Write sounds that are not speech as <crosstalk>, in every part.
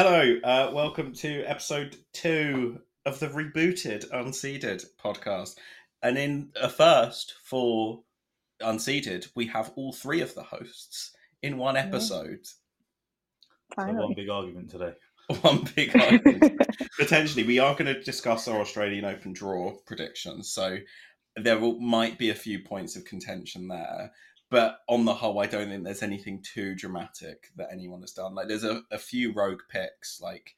Hello, uh, welcome to episode two of the rebooted Unseeded podcast. And in a first for Unseeded, we have all three of the hosts in one episode. So one big argument today. <laughs> One big argument. Potentially, we are going to discuss our Australian Open draw predictions. So there will, might be a few points of contention there. But on the whole, I don't think there's anything too dramatic that anyone has done. Like, there's a, a few rogue picks. Like,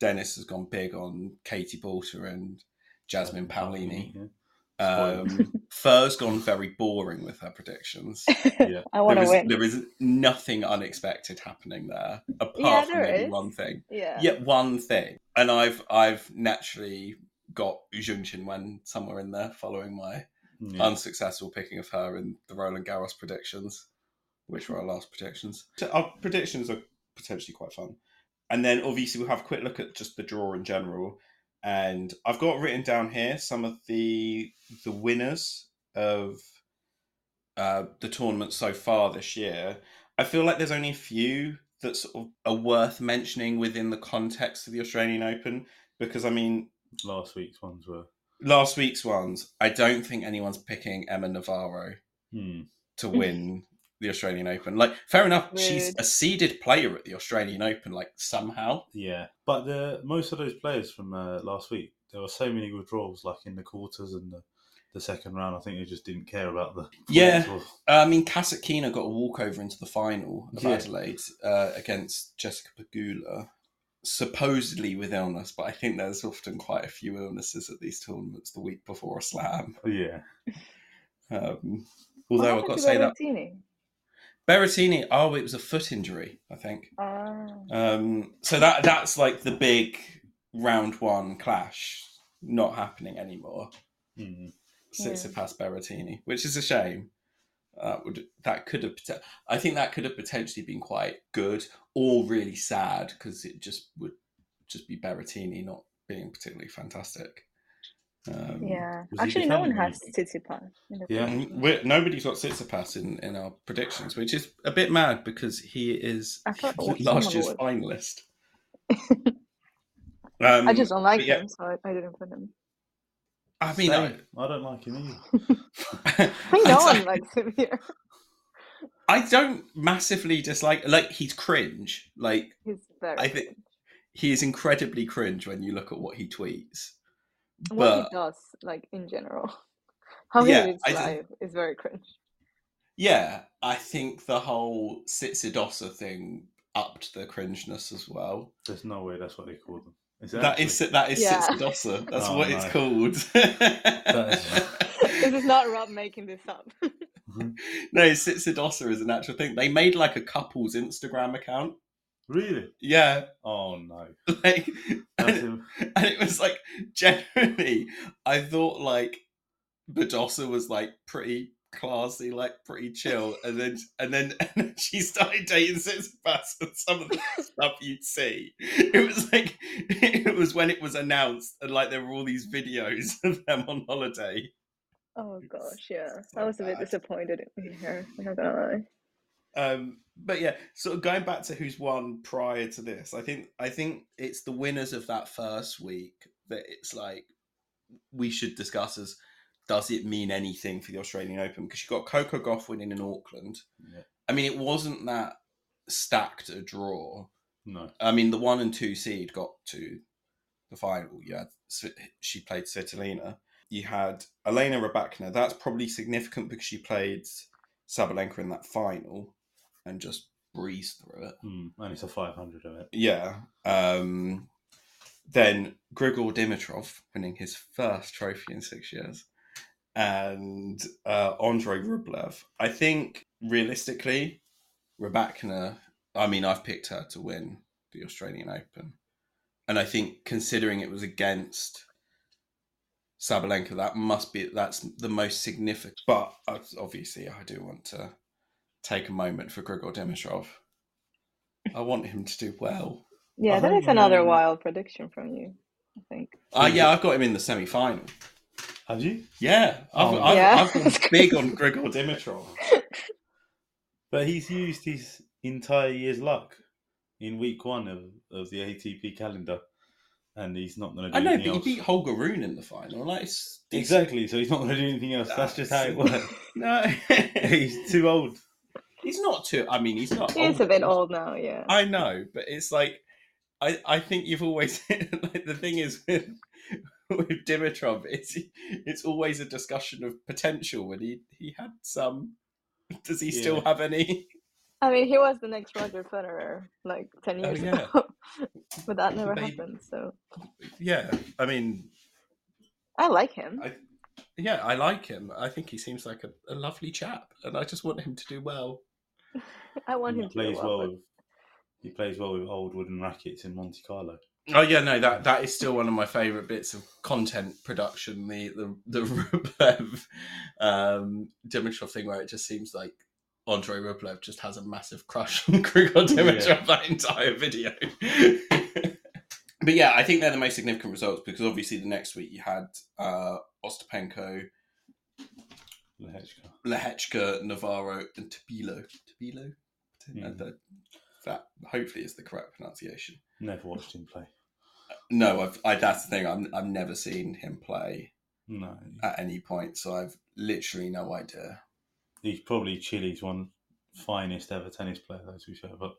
Deniz has gone big on Katie Boulter and Jasmine Paolini. Yeah. Um, <laughs> Fer's gone very boring with her predictions. <laughs> Yeah. I want to win. there is nothing unexpected happening there, apart Yeah, from maybe is. one thing. Yeah. Yet one thing, and I've I've naturally got Zheng Qinwen somewhere in there, following my Yeah. unsuccessful picking of her in the Roland Garros predictions, which were our last predictions. So Our predictions are potentially quite fun, and then obviously we'll have a quick look at just the draw in general. And I've got written down here some of the the winners of uh, the tournament so far this year. I feel like there's only a few that sort of are worth mentioning within the context of the Australian Open because I mean Last week's ones were. Last week's ones, I don't think anyone's picking Emma Navarro Hmm. to win the Australian Open. Like, fair enough, she's a seeded player at the Australian Open, like somehow. Yeah, but the most of those players from uh, last week, there were so many withdrawals, like in the quarters and the, the second round. I think they just didn't care about the. Yeah. or- Uh, I mean, Kasatkina got a walkover into the final of Yeah. Adelaide uh, against Jessica Pegula, supposedly with illness, but I think there's often quite a few illnesses at these tournaments the week before a slam. Yeah, Um, although I've got to to say that Berrettini? Berrettini, oh, it was a foot injury, I think. Ah. Um, so that that's like the big round one clash not happening anymore. Hmm. Tsitsipas Berrettini, which is a shame. Uh, would that could have I think that could have potentially been quite good or really sad because it just would just be Berrettini not being particularly fantastic. Um, yeah. Actually, no one has? Tsitsipas. Yeah. we're, nobody's got Tsitsipas in, in our predictions, which is a bit mad because he is last <laughs> year's finalist. <laughs> um, I just don't like yeah. him, so I, I didn't put him. I mean, I, I don't like him either. <laughs> <laughs> I think no I- one likes him here. I don't massively dislike. Like he's cringe. Like He's very. I think- cringe. he is incredibly cringe when you look at what he tweets. what but- he does, like in general, <laughs> how Yeah, he lives I life is very cringe. Yeah, I think the whole Sitsidosa thing upped the cringeness as well. There's no way that's what they call them. Is it That is that is Yeah. Sitsidosa. That's Oh, what it's no. called. <laughs> this is not Rob making this up. no, Sitsidosa is an actual thing. They made like a couple's Instagram account. really? Yeah, Oh no. like, and, him. and it was like <laughs> generally, I thought like Badosa was like pretty classy, like pretty chill, and then and then <laughs> and then she started dating Tsitsipas, and some of the stuff you'd see, it was like <laughs> it was when it was announced, and like there were all these videos <laughs> of them on holiday. Oh gosh, yeah. So I was a bit disappointed in her. I'm not gonna lie. Um, but yeah, sort of going back to who's won prior to this, I think I think it's the winners of that first week that it's like we should discuss as does it mean anything for the Australian Open? Because you got Coco Gauff winning in Auckland. Yeah. I mean, it wasn't that stacked a draw. No. I mean, the one and two seed got to the final. You had she played Svitolina. You had Elena Rybakina. That's probably significant because she played Sabalenka in that final and just breezed through it. Hmm. And it's a 500 of it. Yeah. Um, then Grigor Dimitrov winning his first trophy in six years, and uh, Andre Rublev. I think realistically, Rybakina. I mean, I've picked her to win the Australian Open, and I think considering it was against Sabalenka, that must be that's the most significant. But obviously, I do want to take a moment for Grigor Dimitrov. I want him to do well. Yeah, I that another wild prediction from you. I think. Uh, yeah, I've got him in the semi final. Have you? Yeah, I've, Oh. I've, Yeah. I've gone <laughs> big on Grigor Dimitrov. But he's used his entire year's luck in week one of, of the ATP calendar, and he's not going to do I know, but anything he beat Holger Rune in the final. Like, it's decent. Exactly, so he's not going to do anything else. That's just how it works. <laughs> No, <laughs> he's too old. he's not too. I mean, he's not. He's a bit old. old now, yeah. I know, but it's like I I think you've always like the thing is with <laughs> with Dimitrov, it's it's always a discussion of potential. When he he had some, does he still have any? <laughs> I mean, he was the next Roger Federer like 10 Oh, years yeah. ago. <laughs> but that never Maybe. happened, so Yeah, I mean, I like him. I- yeah, I like him. I think he seems like a, a lovely chap, and I just want him to do well. I want He him to do well. well. With, he plays well with old wooden rackets in Monte Carlo. Oh yeah, no, that that is still one of my favourite bits of content production. The the the Rublev um, Dimitrov thing, where it just seems like Andre Rublev just has a massive crush on <laughs> Grigor Dimitrov that entire video. <laughs> but yeah, I think they're the most significant results because obviously the next week you had uh, Ostapenko, Lehechka. Lehechka, Navarro, and Tabilo. Tabilo. Hmm. That, that hopefully is the correct pronunciation. Never watched him play. No, I've, I, that's the thing. I'm, I've never seen him play No, at any point, so I've literally no idea. he's probably Chile's one finest ever tennis player, though, to be fair. But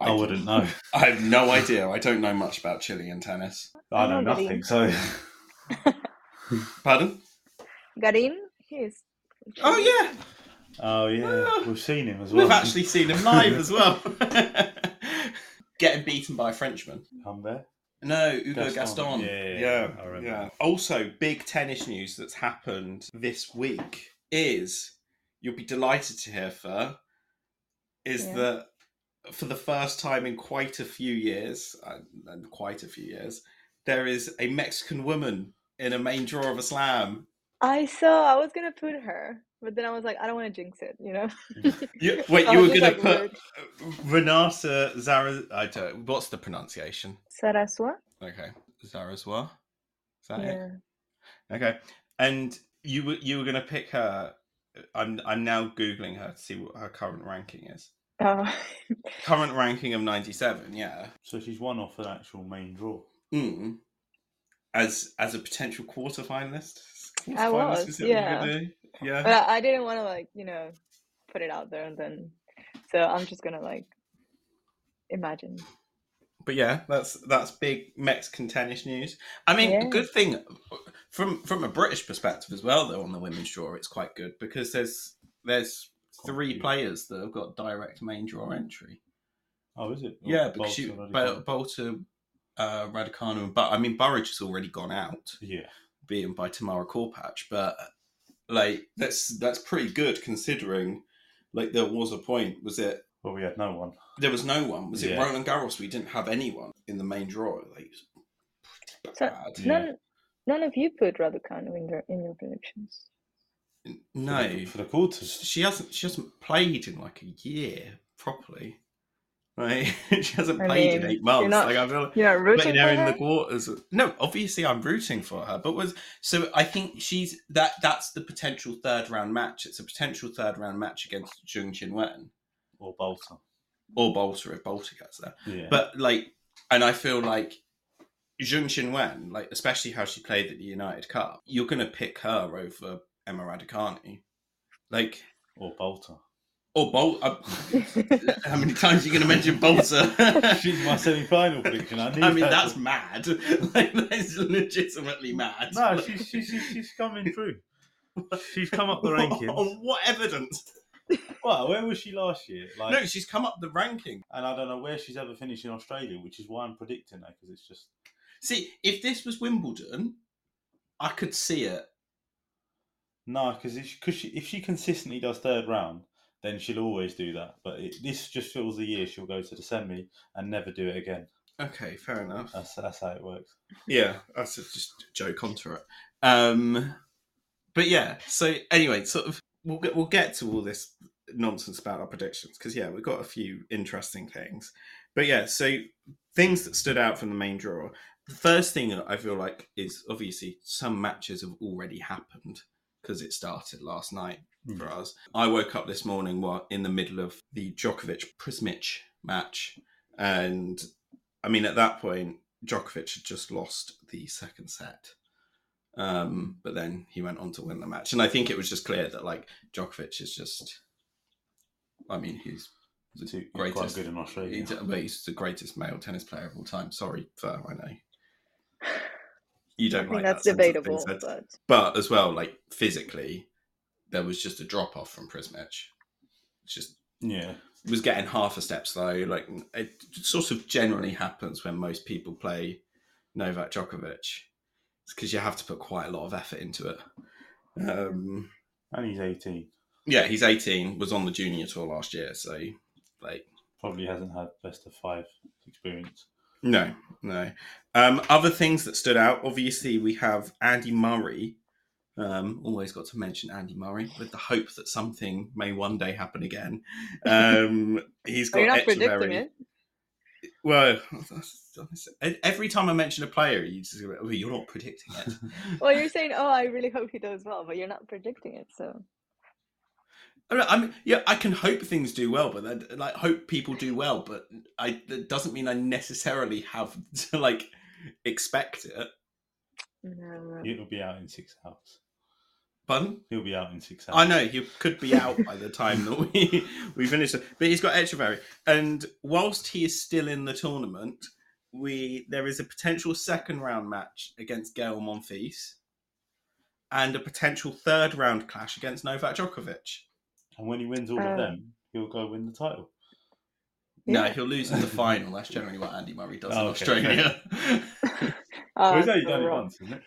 I, I, wouldn't know. <laughs> I have no idea. I don't know much about Chilean tennis. I know Nobody. nothing. So <laughs> Pardon? Garin, he's. Oh yeah, Oh yeah, Ah. we've seen him as well. we've actually seen him live as well. <laughs> Getting beaten by a Frenchman. Humbert. No, Hugo Gaston. Gaston. Yeah, yeah, yeah, I remember. yeah. Also, big tennis news that's happened this week is you'll be delighted to hear, Fer, is Yeah. that for the first time in quite a few years, uh, and quite a few years, there is a Mexican woman in a main draw of a slam. I saw. I was gonna put her, but then I was like, I don't want to jinx it, you know. You, <laughs> wait, you were gonna like, put rude. Renata Zara. I don't. What's the pronunciation? Zarazúa. Okay, Zarazúa. Is that it? Okay, and you were you were going to pick her. I'm I'm now googling her to see what her current ranking is. Oh. Current ranking of ninety seven. Yeah. So she's one off an actual main draw. Mm. As as a potential quarter finalist. I was, is that what you yeah. could do? Yeah. But I, I didn't want to like you know put it out there and then, so I'm just gonna like imagine. but yeah, that's that's big Mexican tennis news. I mean, a Yeah. good thing from from a British perspective as well, though on the women's draw, it's quite good because there's there's three players that have got direct main draw entry. Oh, is it? Yeah, Oh, because Bolton you already Boulter, uh, Raducanu, and but I mean Burrage has already gone out, Yeah. Beaten by Tamara Korpatsch, but like that's that's pretty good considering. Like there was a point, was it? Well, we had no one. There was no one. Was it Roland Garros? We didn't have anyone in the main draw. Like, it was pretty So bad. Yeah. none, none of you put Raducanu in your in your predictions. No, For the, for the quarters. she hasn't. She hasn't played in like a year properly. Right, <laughs> she hasn't I played in eight months. not like I feel. You're not rooting putting her for in her. the quarters. No, obviously I'm rooting for her, but was so I think she's that that's the potential third round match. It's a potential third round match against Zheng Qinwen Or Bolton. or Boulter if Boulter gets there. Yeah. But like, and I feel like Zheng Qinwen, like especially how she played at the United Cup, you're gonna pick her over Emma Raducanu, like or Boulter. Or Bol. Uh, how many times are you gonna mention Boulter? <laughs> She's my semi final prediction. I, <laughs> I mean, her that's mad. <laughs> like, that's legitimately mad. No, she's, she's, she's, she's coming through. She's come up the rankings. On what evidence? Well, where was she last year? Like, No, she's come up the ranking. and I don't know where she's ever finished in Australia, which is why I'm predicting her because it's just See, if this was Wimbledon, I could see it. no, because if she, if she consistently does third round, then she'll always do that. But it, this just feels the year she'll go to the semi and never do it again. Okay, fair enough. That's that's how it works. Yeah, that's just a joke onto it. Um, but yeah, so anyway, sort of, we'll get we'll get to all this nonsense about our predictions because yeah, we've got a few interesting things. But yeah, so things that stood out from the main draw. The first thing that I feel like is obviously some matches have already happened because it started last night for us. I woke up this morning while in the middle of the Djokovic Prizmic match, And I mean, at that point, Djokovic had just lost the second set. Um, but then he went on to win the match. And I think it was just clear that like Djokovic is just I mean, he's the he's greatest quite good in Australia. He's, but he's the greatest male tennis player of all time. Sorry, Fer, I know. You I don't think like that's that debatable, said. but But as well, like physically, there was just a drop off from Prizmic. It's just yeah, was getting half a step slow. Like it sort of generally happens when most people play Novak Djokovic. It's because you have to put quite a lot of effort into it. Um, and he's 18. yeah, he's 18, was on the junior tour last year, so like Probably hasn't had best of five experience. No, no. Um, other things that stood out, obviously, we have Andy Murray. Um, always got to mention Andy Murray with the hope that something may one day happen again. Um, he's <laughs> got you're not predicting Etcheverry. it. Well, every time I mention a player, you just go, well, you're not predicting it. <laughs> Well, you're <laughs> saying, "Oh, I really hope he does well," but you're not predicting it. So I mean, yeah, I can hope things do well, but then, like hope people do well, but I that doesn't mean I necessarily have <laughs> to like expect it. no. He'll be out in six hours. Pardon? He'll be out in six hours. I know he could be out by the time that we <laughs> we finish it, but he's got Etcheverry, and whilst he is still in the tournament, we there is a potential second round match against Gael Monfils, and a potential third round clash against Novak Djokovic. And when he wins all Um, of them, he'll go win the title. No, Yeah. he'll lose in the final. That's generally what Andy Murray does in Oh, okay. Australia. <laughs> <laughs> <laughs> Well, he's only done it wrong. once, isn't it?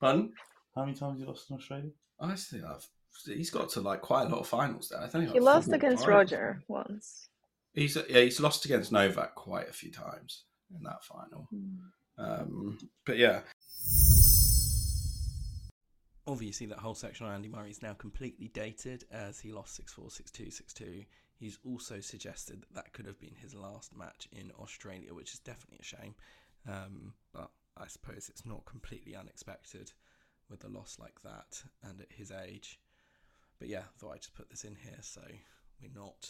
Pardon? How many times has he lost in Australia? I think I've, he's got to like quite a lot of finals there. I think He lost against Roger once. He's yeah, he's lost against Novak quite a few times in that final. Hmm. Um, but yeah. Obviously, that whole section on Andy Murray is now completely dated as he lost 6 4, 6 2, 6 2. He's also suggested that that could have been his last match in Australia, which is definitely a shame. Um, but I suppose it's not completely unexpected with a loss like that and at his age. But yeah, thought I'd just put this in here so we're not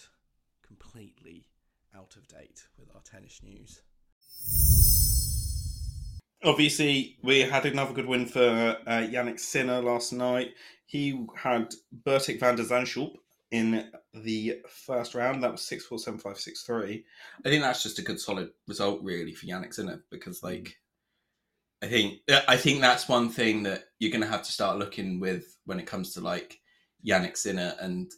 completely out of date with our tennis news. Obviously, we had another good win for uh, Jannik Sinner last night. He had Botic van de Zandschulp in the first round. That was 6 4 7 5 6 3. I think that's just a good solid result, really, for Jannik Sinner because, like, I think I think that's one thing that you're going to have to start looking with when it comes to like Jannik Sinner and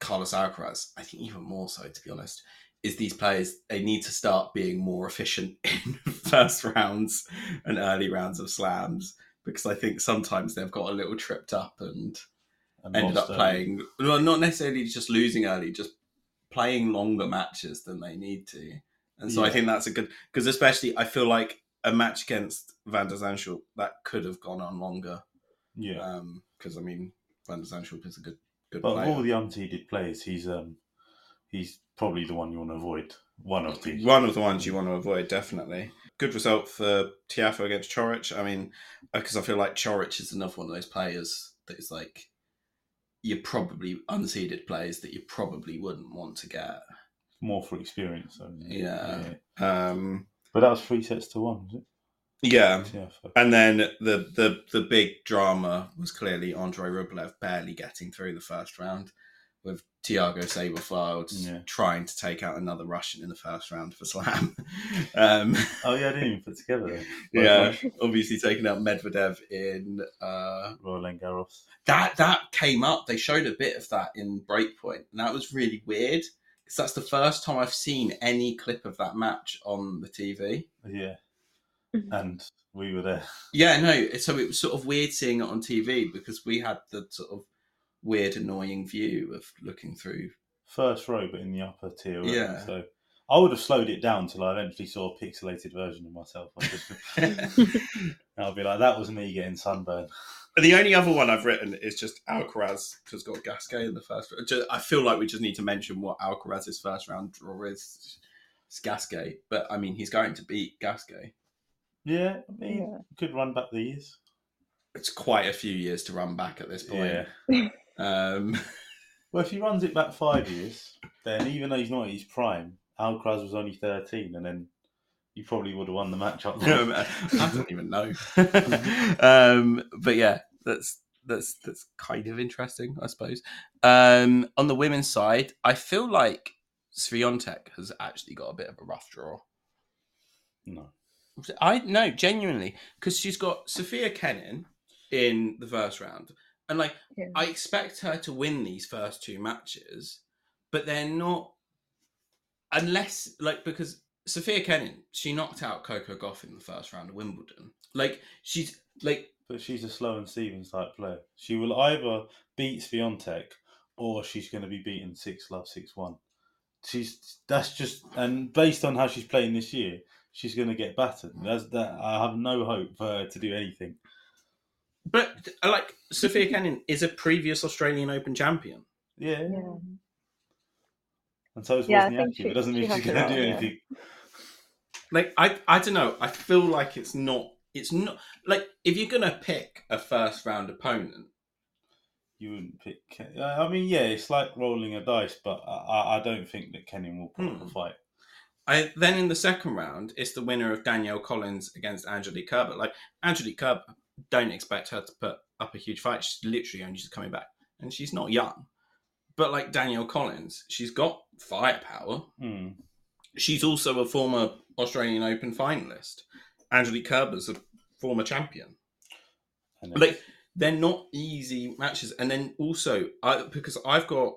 Carlos Alcaraz. I think even more so, to be honest, is these players they need to start being more efficient <laughs> in first rounds and early rounds of slams because I think sometimes they've got a little tripped up and And ended up early. playing well, not necessarily just losing early, just playing longer matches than they need to. And so I think that's a good because especially I feel like a match against Van der Zandschulp that could have gone on longer. Yeah. Because I mean Van der Zandschulp is a good good But player. all the unseeded players, he's um he's probably the one you want to avoid. One of the One of the ones you want to avoid, definitely. Good result for Tiafoe against Coric. I mean, because I feel like Coric is another one of those players that is like you're probably unseeded players that you probably wouldn't want to get. more for experience. So, Yeah. Um, But that was three sets to one, was it? yeah, Yeah. and then the the the big drama was clearly Andrei Rublev barely getting through the first round, with Thiago Seyboth Wild Yeah. trying to take out another Russian in the first round for slam. <laughs> um, Oh yeah, I didn't even put together. Then. <laughs> yeah, obviously taking out Medvedev in uh, Roland Garros. that that came up. They showed a bit of that in Breakpoint, and that was really weird because that's the first time I've seen any clip of that match on the TV. Yeah. Mhm. And we were there. Yeah, no. So it was sort of weird seeing it on TV because we had the sort of weird, annoying view of looking through. First row, but in the upper tier. wasn't? Yeah. So I would have slowed it down till I eventually saw a pixelated version of myself. I just, <laughs> the I'll be like, that was me getting sunburn. The only other one I've written is just Alcaraz has got Gasquet in the first. Just, I feel like we just need to mention what Alcaraz's first round draw is. It's Gasquet, but I mean he's going to beat Gasquet. Yeah, I mean, Yeah. could run back the years. It's quite a few years to run back at this point. Yeah. <laughs> Um, <laughs> Well, if he runs it back five years, then even though he's not at his prime, Alcaraz was only thirteen, and then you probably would have won the match up. <laughs> I don't even know. <laughs> um, but yeah, that's that's that's kind of interesting, I suppose. Um, on the women's side, I feel like Swiatek has actually got a bit of a rough draw. no. I no, genuinely, because she's got Sophia Kenin in the first round, and like Yeah. I expect her to win these first two matches, but they're not unless like because Sophia Kenin she knocked out Coco Gauff in the first round of Wimbledon. Like she's like But she's a Sloane Stevens type player. She will either beat Swiatek or she's going to be beaten six love six one. She's that's just and based on how she's playing this year, she's going to get battered. That's that. I have no hope for her to do anything. But like Sophia Kenin is a previous Australian Open champion. Yeah, Yeah. and so is Yeah, Wozniacki. think but it doesn't she mean she's going to do all, yeah. anything. Like I I don't know. I feel like it's not it's not like if you're gonna pick a first round opponent, You wouldn't pick. Ken- uh, I mean, yeah, it's like rolling a dice, but I, I- I don't think that Kenin will put up a Hmm. fight. I then in the second round, it's the winner of Danielle Collins against Angelique Kerber. Like Angelique Kerber, don't expect her to put up a huge fight. She's literally only just coming back, and she's not young. But like Danielle Collins, she's got firepower. Hmm. She's also a former Australian Open finalist. Angelique Kerber's a former champion. Like they're not easy matches, and then also I because I've got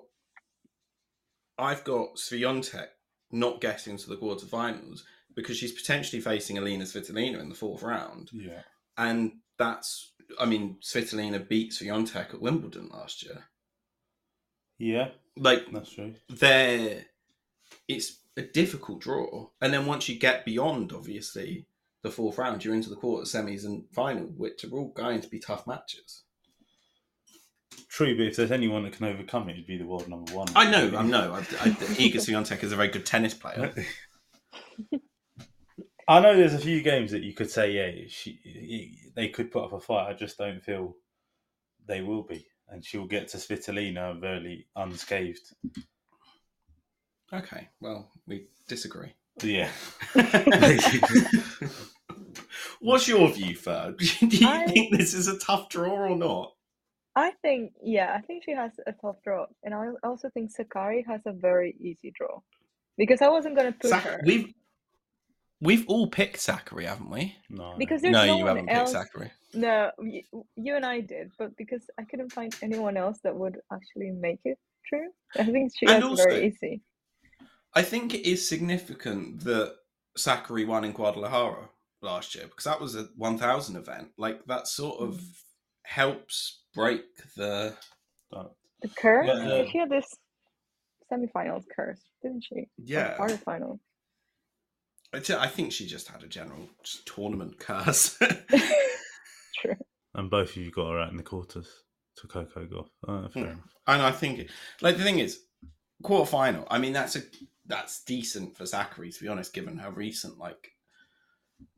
I've got Swiatek not getting to the quarterfinals because she's potentially facing Alina Svitolina in the fourth round, yeah, and that's I mean Svitolina beat Swiatek at Wimbledon last year. yeah, Like that's true. they're it's a difficult draw, and then once you get beyond obviously the fourth round, you're into the quarter, semis, and final, which are all going to be tough matches. True, but if there's anyone that can overcome it, it'd be the world number one. I know, I know. I, I, Iga Swiatek is a very good tennis player. <laughs> I know there's a few games that you could say, yeah, she, they could put up a fight. I just don't feel they will be, and she'll get to Svitolina very unscathed. Okay, well, we disagree. Yeah, <laughs> <laughs> What's your view, Ferg? <laughs> Do you I- think this is a tough draw or not? I think, yeah, I think she has a tough draw, and I also think Sakkari has a very easy draw, because I wasn't gonna put Sak- her we've we've all picked Sakkari, haven't we? no, because there's no, no, you one haven't else. picked Sakkari. No, you, you and I did, but because I couldn't find anyone else that would actually make it true, I think she And has also- very easy. I think it is significant that Sakkari won in Guadalajara last year because that was a 1000 event. Like that sort of Mm. helps break the The curse. Yeah, yeah. She had this semifinals curse, didn't she? Or yeah. quarterfinal. I think she just had a general just tournament curse. <laughs> True. and both of you got her out in the quarters to Coco Gauff. Uh, fair Hmm. enough. And I think, like, the thing is, quarter final. I mean, that's a that's decent for Sakkari to be honest, given her recent like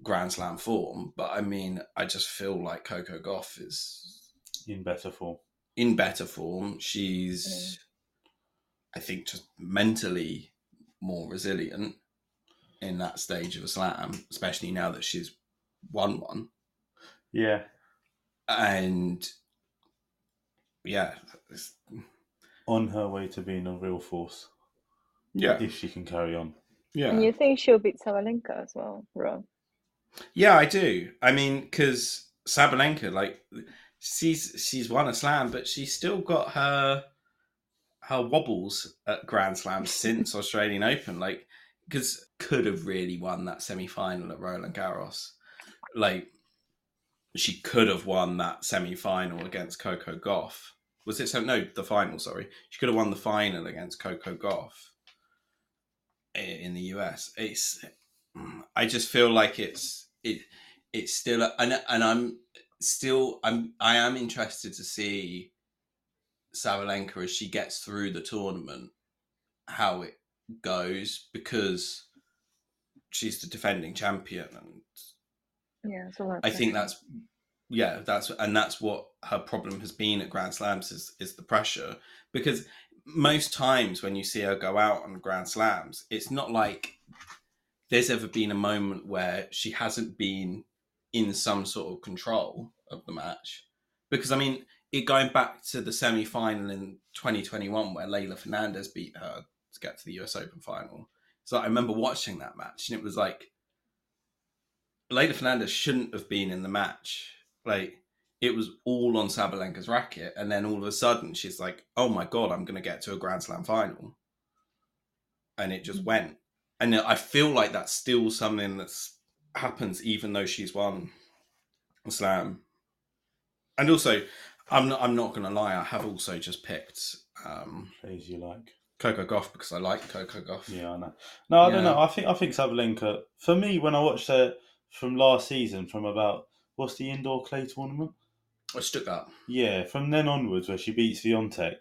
Grand Slam form. But I mean, I just feel like Coco Gauff is In better form. in better form. She's, I think, just mentally more resilient in that stage of a slam, especially now that she's won one. Yeah, And yeah, it's- on her way to being a real force yeah, if she can carry on. yeah. And you think she'll beat Sabalenka as well, bro? Yeah, I do. I mean, because Sabalenka, like, she's she's won a slam, but she's still got her her wobbles at Grand Slams since <laughs> Australian Open. Like, because could have really won that semi final at Roland Garros. Like, she could have won that semi final against Coco Gauff. Was it so? No, the final. Sorry, she could have won the final against Coco Gauff in the US. It's I just feel like it's it it's still and and I'm still I'm I am interested to see Sabalenka as she gets through the tournament how it goes because she's the defending champion and Yeah, it's a lot. I think that's yeah, that's and that's what her problem has been at Grand Slams is is the pressure because most times when you see her go out on Grand Slams, it's not like there's ever been a moment where she hasn't been in some sort of control of the match. Because I mean, it going back to the semi final in 2021 where Leylah Fernandez beat her to get to the US Open final. So I remember watching that match and it was like Leylah Fernandez shouldn't have been in the match. Like it was all on Sabalenka's racket, and then all of a sudden she's like, "Oh my god, I'm going to get to a Grand Slam final," and it just went. And I feel like that's still something that's happens even though she's won a slam. And also, I'm not. I'm not going to lie. I have also just picked um, Plays you like. Coco Gauff because I like Coco Gauff. Yeah, I know. No, I don't know. I think I think Sabalenka. For me, when I watched her from last season, from about what's the indoor clay tournament? I stuck up. Yeah, from then onwards, where she beats Viontek,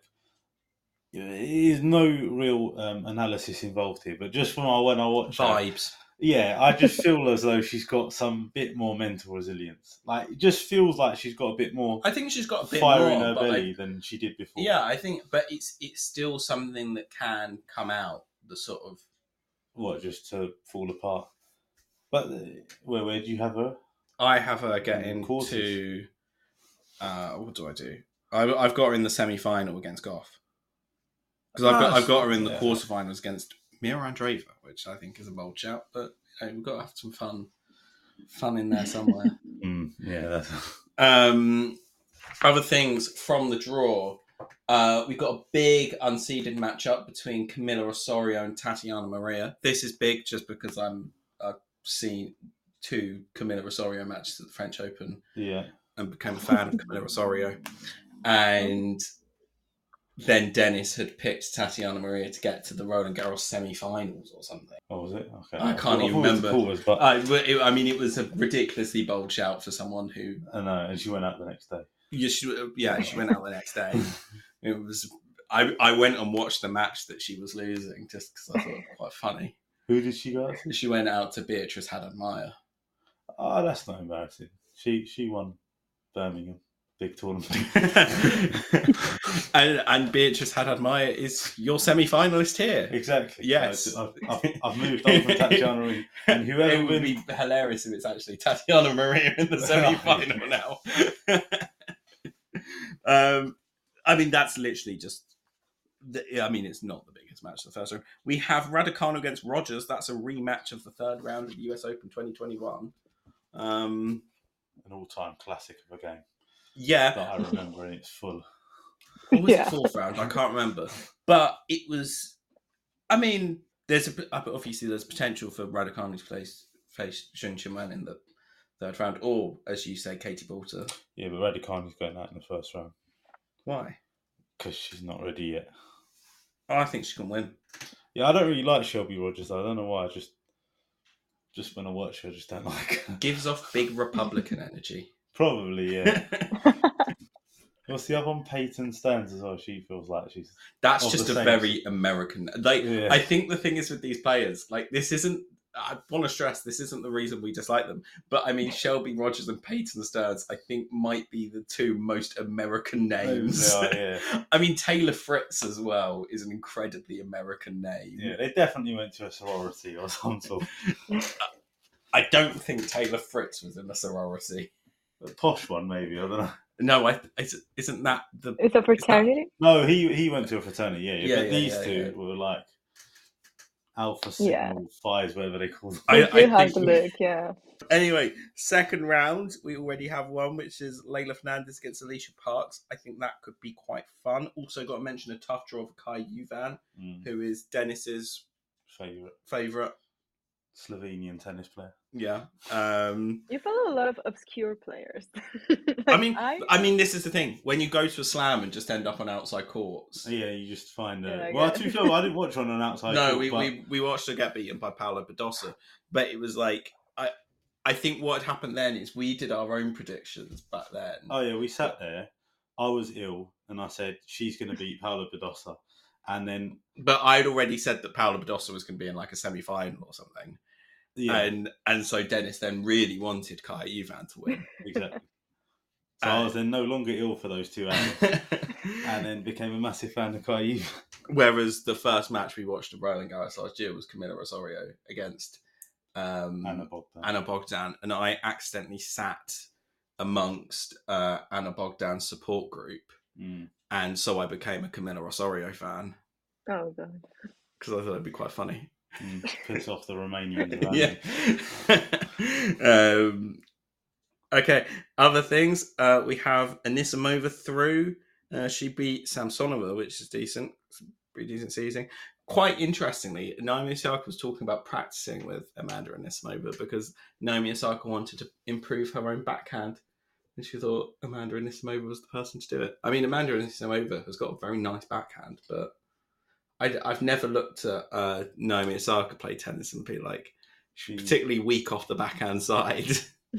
there is no real um, analysis involved here. But just from when I watched her, Vibes. Yeah, I just feel as though she's got some bit more mental resilience. Like it just feels like she's got a bit more I think she's got a bit fire more. in her I- belly than she did before. Yeah, I think, but it's it's still something that can come out. The sort of what just to fall apart. But uh, where where do you have her? I have her getting to. Uh, what do I do? I, I've got her in the semi final against Gauff because I've got I've got her in the yeah. quarterfinals against Mira Andreeva, which I think is a bold shout. But you know, we've got to have some fun, fun in there somewhere. <laughs> Mm, yeah, that's <laughs> Um, other things from the draw. Uh, we've got a big unseeded matchup between Camila Osorio and Tatiana Maria. This is big just because I'm I've seen two Camila Osorio matches at the French Open yeah. and became a fan of Camila Osorio. And then Deniz had picked Tatiana Maria to get to the Roland Garros semi-finals or something. Oh, was it? Okay. I can't thought- even was remember. but I, it- I mean, it was a ridiculously bold shout for someone who I know, and she went out the next day. Yeah, she, yeah, she went out the next day. <laughs> It was. I, I went and watched the match that she was losing just because I thought it was quite funny. Who did she go out to? She went out to Beatriz Haddad Maia. Oh, ah, that's not embarrassing. She she won Birmingham big tournament. <laughs> and, and Beatriz Haddad Maia is your semi finalist here. exactly. Yes. I've, I've, I've moved on from Tatiana Maria, <laughs> and whoever It would wins, be hilarious if it's actually Tatiana Maria in the <laughs> semi final now. um, I mean, that's literally just. The, I mean, it's not the biggest match the first round. We have Raducanu against Rogers. That's a rematch of the third round of the US Open 2021. Um, an all-time classic of a game yeah, that I remember in its full. Or was Yeah. it fourth round? I can't remember. But it was. I mean, there's a obviously there's potential for Raducanu to face face Shun Chiman in the third round, or as you say, Katie Bolter. Yeah, but Raducanu's going out in the first round Why? because she's not ready yet. Oh, I think she can win. Yeah, I don't really like Shelby Rogers. I don't know why. I just just when I watch her, I just don't <laughs> like her. Gives off big Republican energy. Probably, yeah. <laughs> What's the other one? Peyton Stearns as well. She feels like she's That's just a same. very American. Like Yeah. I think the thing is with these players, like this isn't. I want to stress this isn't the reason we dislike them, but I mean Shelby Rogers and Peyton Stearns, I think might be the two most American names. Are, yeah. <laughs> I mean Taylor Fritz as well is an incredibly American name. Yeah, they definitely went to a sorority or some sort. <laughs> I don't think Taylor Fritz was in a sorority. A posh one, maybe. I don't know. No, I isn't- isn't that the It's a fraternity. No, he he went to a fraternity. Yeah, Yeah, but yeah, these yeah, two yeah. were like alpha Yeah. signal fives, whatever they call them. I- They do have think- the look, yeah. Anyway, second round, we already have one, which is Leylah Fernandez against Alycia Parks. I think that could be quite fun. Also, got to mention a tough draw for Kaja Juvan, Mm, who is Deniz's favorite favourite. Slovenian tennis player. Yeah. Um, You follow a lot of obscure players. <laughs> I mean, I, I mean, this is the thing. When you go to a slam and just end up on outside courts. Yeah, you just find. Uh, Yeah, I well, guess. to be fair, I didn't watch on an outside. no, court, we, but- we we watched her get beaten by Paula Badosa, but it was like I I think what had happened then is we did our own predictions back then. Oh yeah, we sat there. I was ill, and I said she's going to beat Paula Badosa, and then But I'd already said that Paula Badosa was going to be in like a semi final or something. Yeah, and and so Deniz then really wanted Kaja Juvan to win, <laughs> exactly. So I was then no longer ill for those two hours, <laughs> and then became a massive fan of Kai Yu. Whereas the first match we watched of Roland Garros last year was Camila Osorio against um, Ana Bogdan. Ana Bogdan, and I accidentally sat amongst uh, Ana Bogdan's support group, Mm. and so I became a Camila Osorio fan Oh god. because I thought it'd be quite funny. Piss <laughs> off the Romanians. yeah. <laughs> um, okay. Other things. Uh, we have Anisimova through. Uh, she beat Samsonova, which is decent. It's a pretty decent season. Quite interestingly, Naomi Osaka was talking about practicing with Amanda Anisimova because Naomi Osaka wanted to improve her own backhand. And she thought Amanda Anisimova was the person to do it. I mean, Amanda Anisimova has got a very nice backhand, but I, have never looked at uh, Naomi Osaka play tennis and be like, She, particularly weak off the backhand side. <laughs>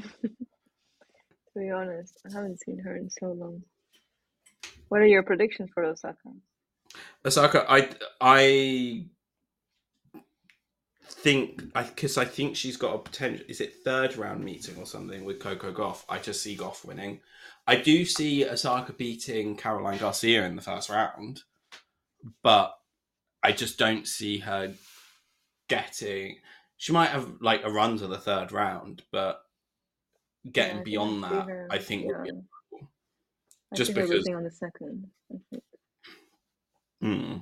To be honest, I haven't seen her in so long. What are your predictions for Osaka? Osaka, I I think I because I think she's got a potential. Is it third round meeting or something with Coco Gauff? I just see Gauff winning. I do see Osaka beating Caroline Garcia in the first round, but I just don't see her getting. She might have like a run to the third round, but getting Yeah, think I beyond that, her- I think would be yeah. I Just because- on the second. I think. Hmm.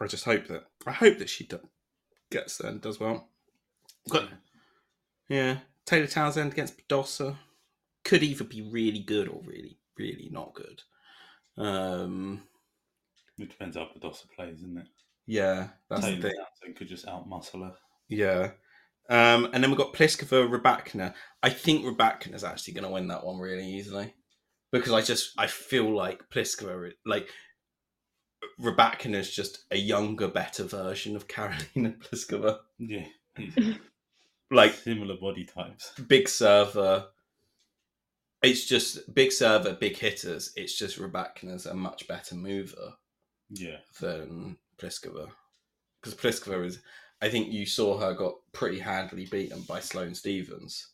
I just hope that I hope that she do, gets there and does well. Got yeah, Taylor Townsend against Badosa could either be really good or really really not good. Um, it depends how Badosa plays, isn't it? yeah, that's the thing. Townsend could just outmuscle her. Yeah. Um, and then we've got Pliskova, Rybakina. I think Rybakina's actually going to win that one really easily because I just I feel like Pliskova, like Rybakina's just a younger, better version of Carolina <laughs> Pliskova. Yeah, <laughs> Like similar body types. big server. It's just big server, big hitters. It's just Rybakina's a much better mover Yeah, than Pliskova because Pliskova is. I think you saw her got pretty handily beaten by Sloane Stevens.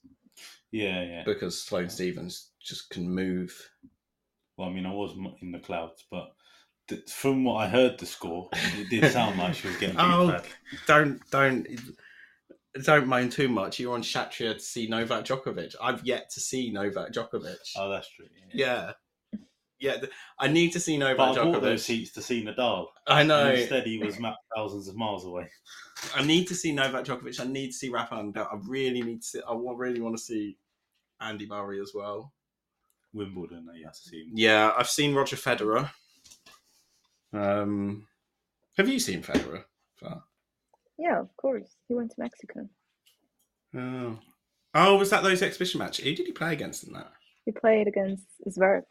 yeah, yeah. because Sloane Stevens just can move. Well, I mean, I was in the clouds, but th- from what I heard, the score, it did sound like she was getting beat Oh, bad. don't don't don't mind too much. You're on Chatrier to see Novak Djokovic. I've yet to see Novak Djokovic. Oh, that's true. Yeah. yeah, yeah. th- I need to see Novak But Novak I bought those seats to see Nadal. I know. And instead, he was mapped thousands of miles away. I need to see Novak Djokovic. I need to see Rafael Nadal. I really need to. See, I wa- really want to see Andy Murray as well. Wimbledon, you have to see him. Yeah, I've seen Roger Federer. Um, have you seen Federer? Yeah, of course. He went to Mexico. Oh. Oh, was that those exhibition match? Who did he play against in that? He played against Zverev.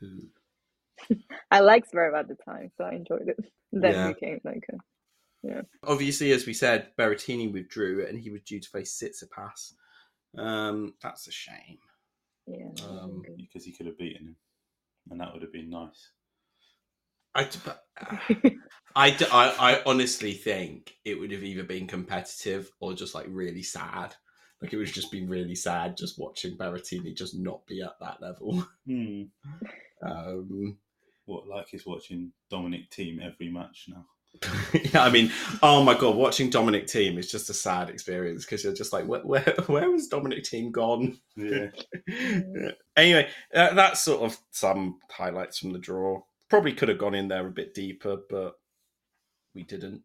Who? I liked Zverev at the time, so I enjoyed it. Then Yeah. he became like a Obviously, as we said, Berrettini withdrew and he was due to face Tsitsipas. Um, that's a shame. yeah. Um, Because he could have beaten him. And that would have been nice. I, but- good. <sighs> I, d- I, I honestly think it would have either been competitive or just like really sad. Like it would have just been really sad just watching Berrettini just not be at that level. Hmm. <laughs> Um, What, like he's watching Dominic Thiem every match now? <laughs> yeah, I mean, oh my god, watching Dominic Thiem is just a sad experience because you're just like, where, where, <laughs> where was Dominic Thiem gone? Yeah. <laughs> anyway, uh, that's sort of some highlights from the draw. Probably could have gone in there a bit deeper, but we didn't.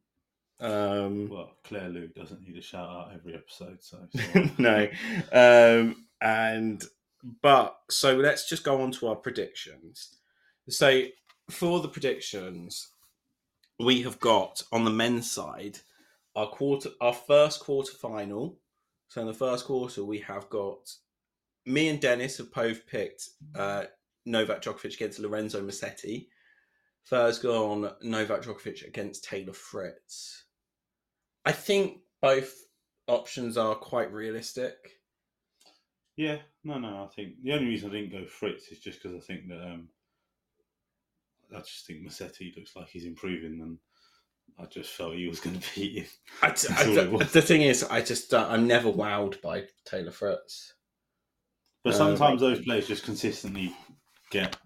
Um, Well, Claire Liu doesn't need a shout out every episode, so. so no, um, and but so let's just go on to our predictions. So for the predictions, we have got on the men's side our quarter, our first quarter final. So in the first quarter, we have got me and Deniz have both picked uh, Novak Djokovic against Lorenzo Musetti. First gone Novak Djokovic against Taylor Fritz. I think both options are quite realistic. Yeah, no, no. I think the only reason I didn't go Fritz is just because I think that um, I just think Musetti looks like he's improving, and I just felt he was going <laughs> to beat him. I, it was. the thing is, I just don't, I'm never wowed by Taylor Fritz. But Uh, sometimes those players just consistently get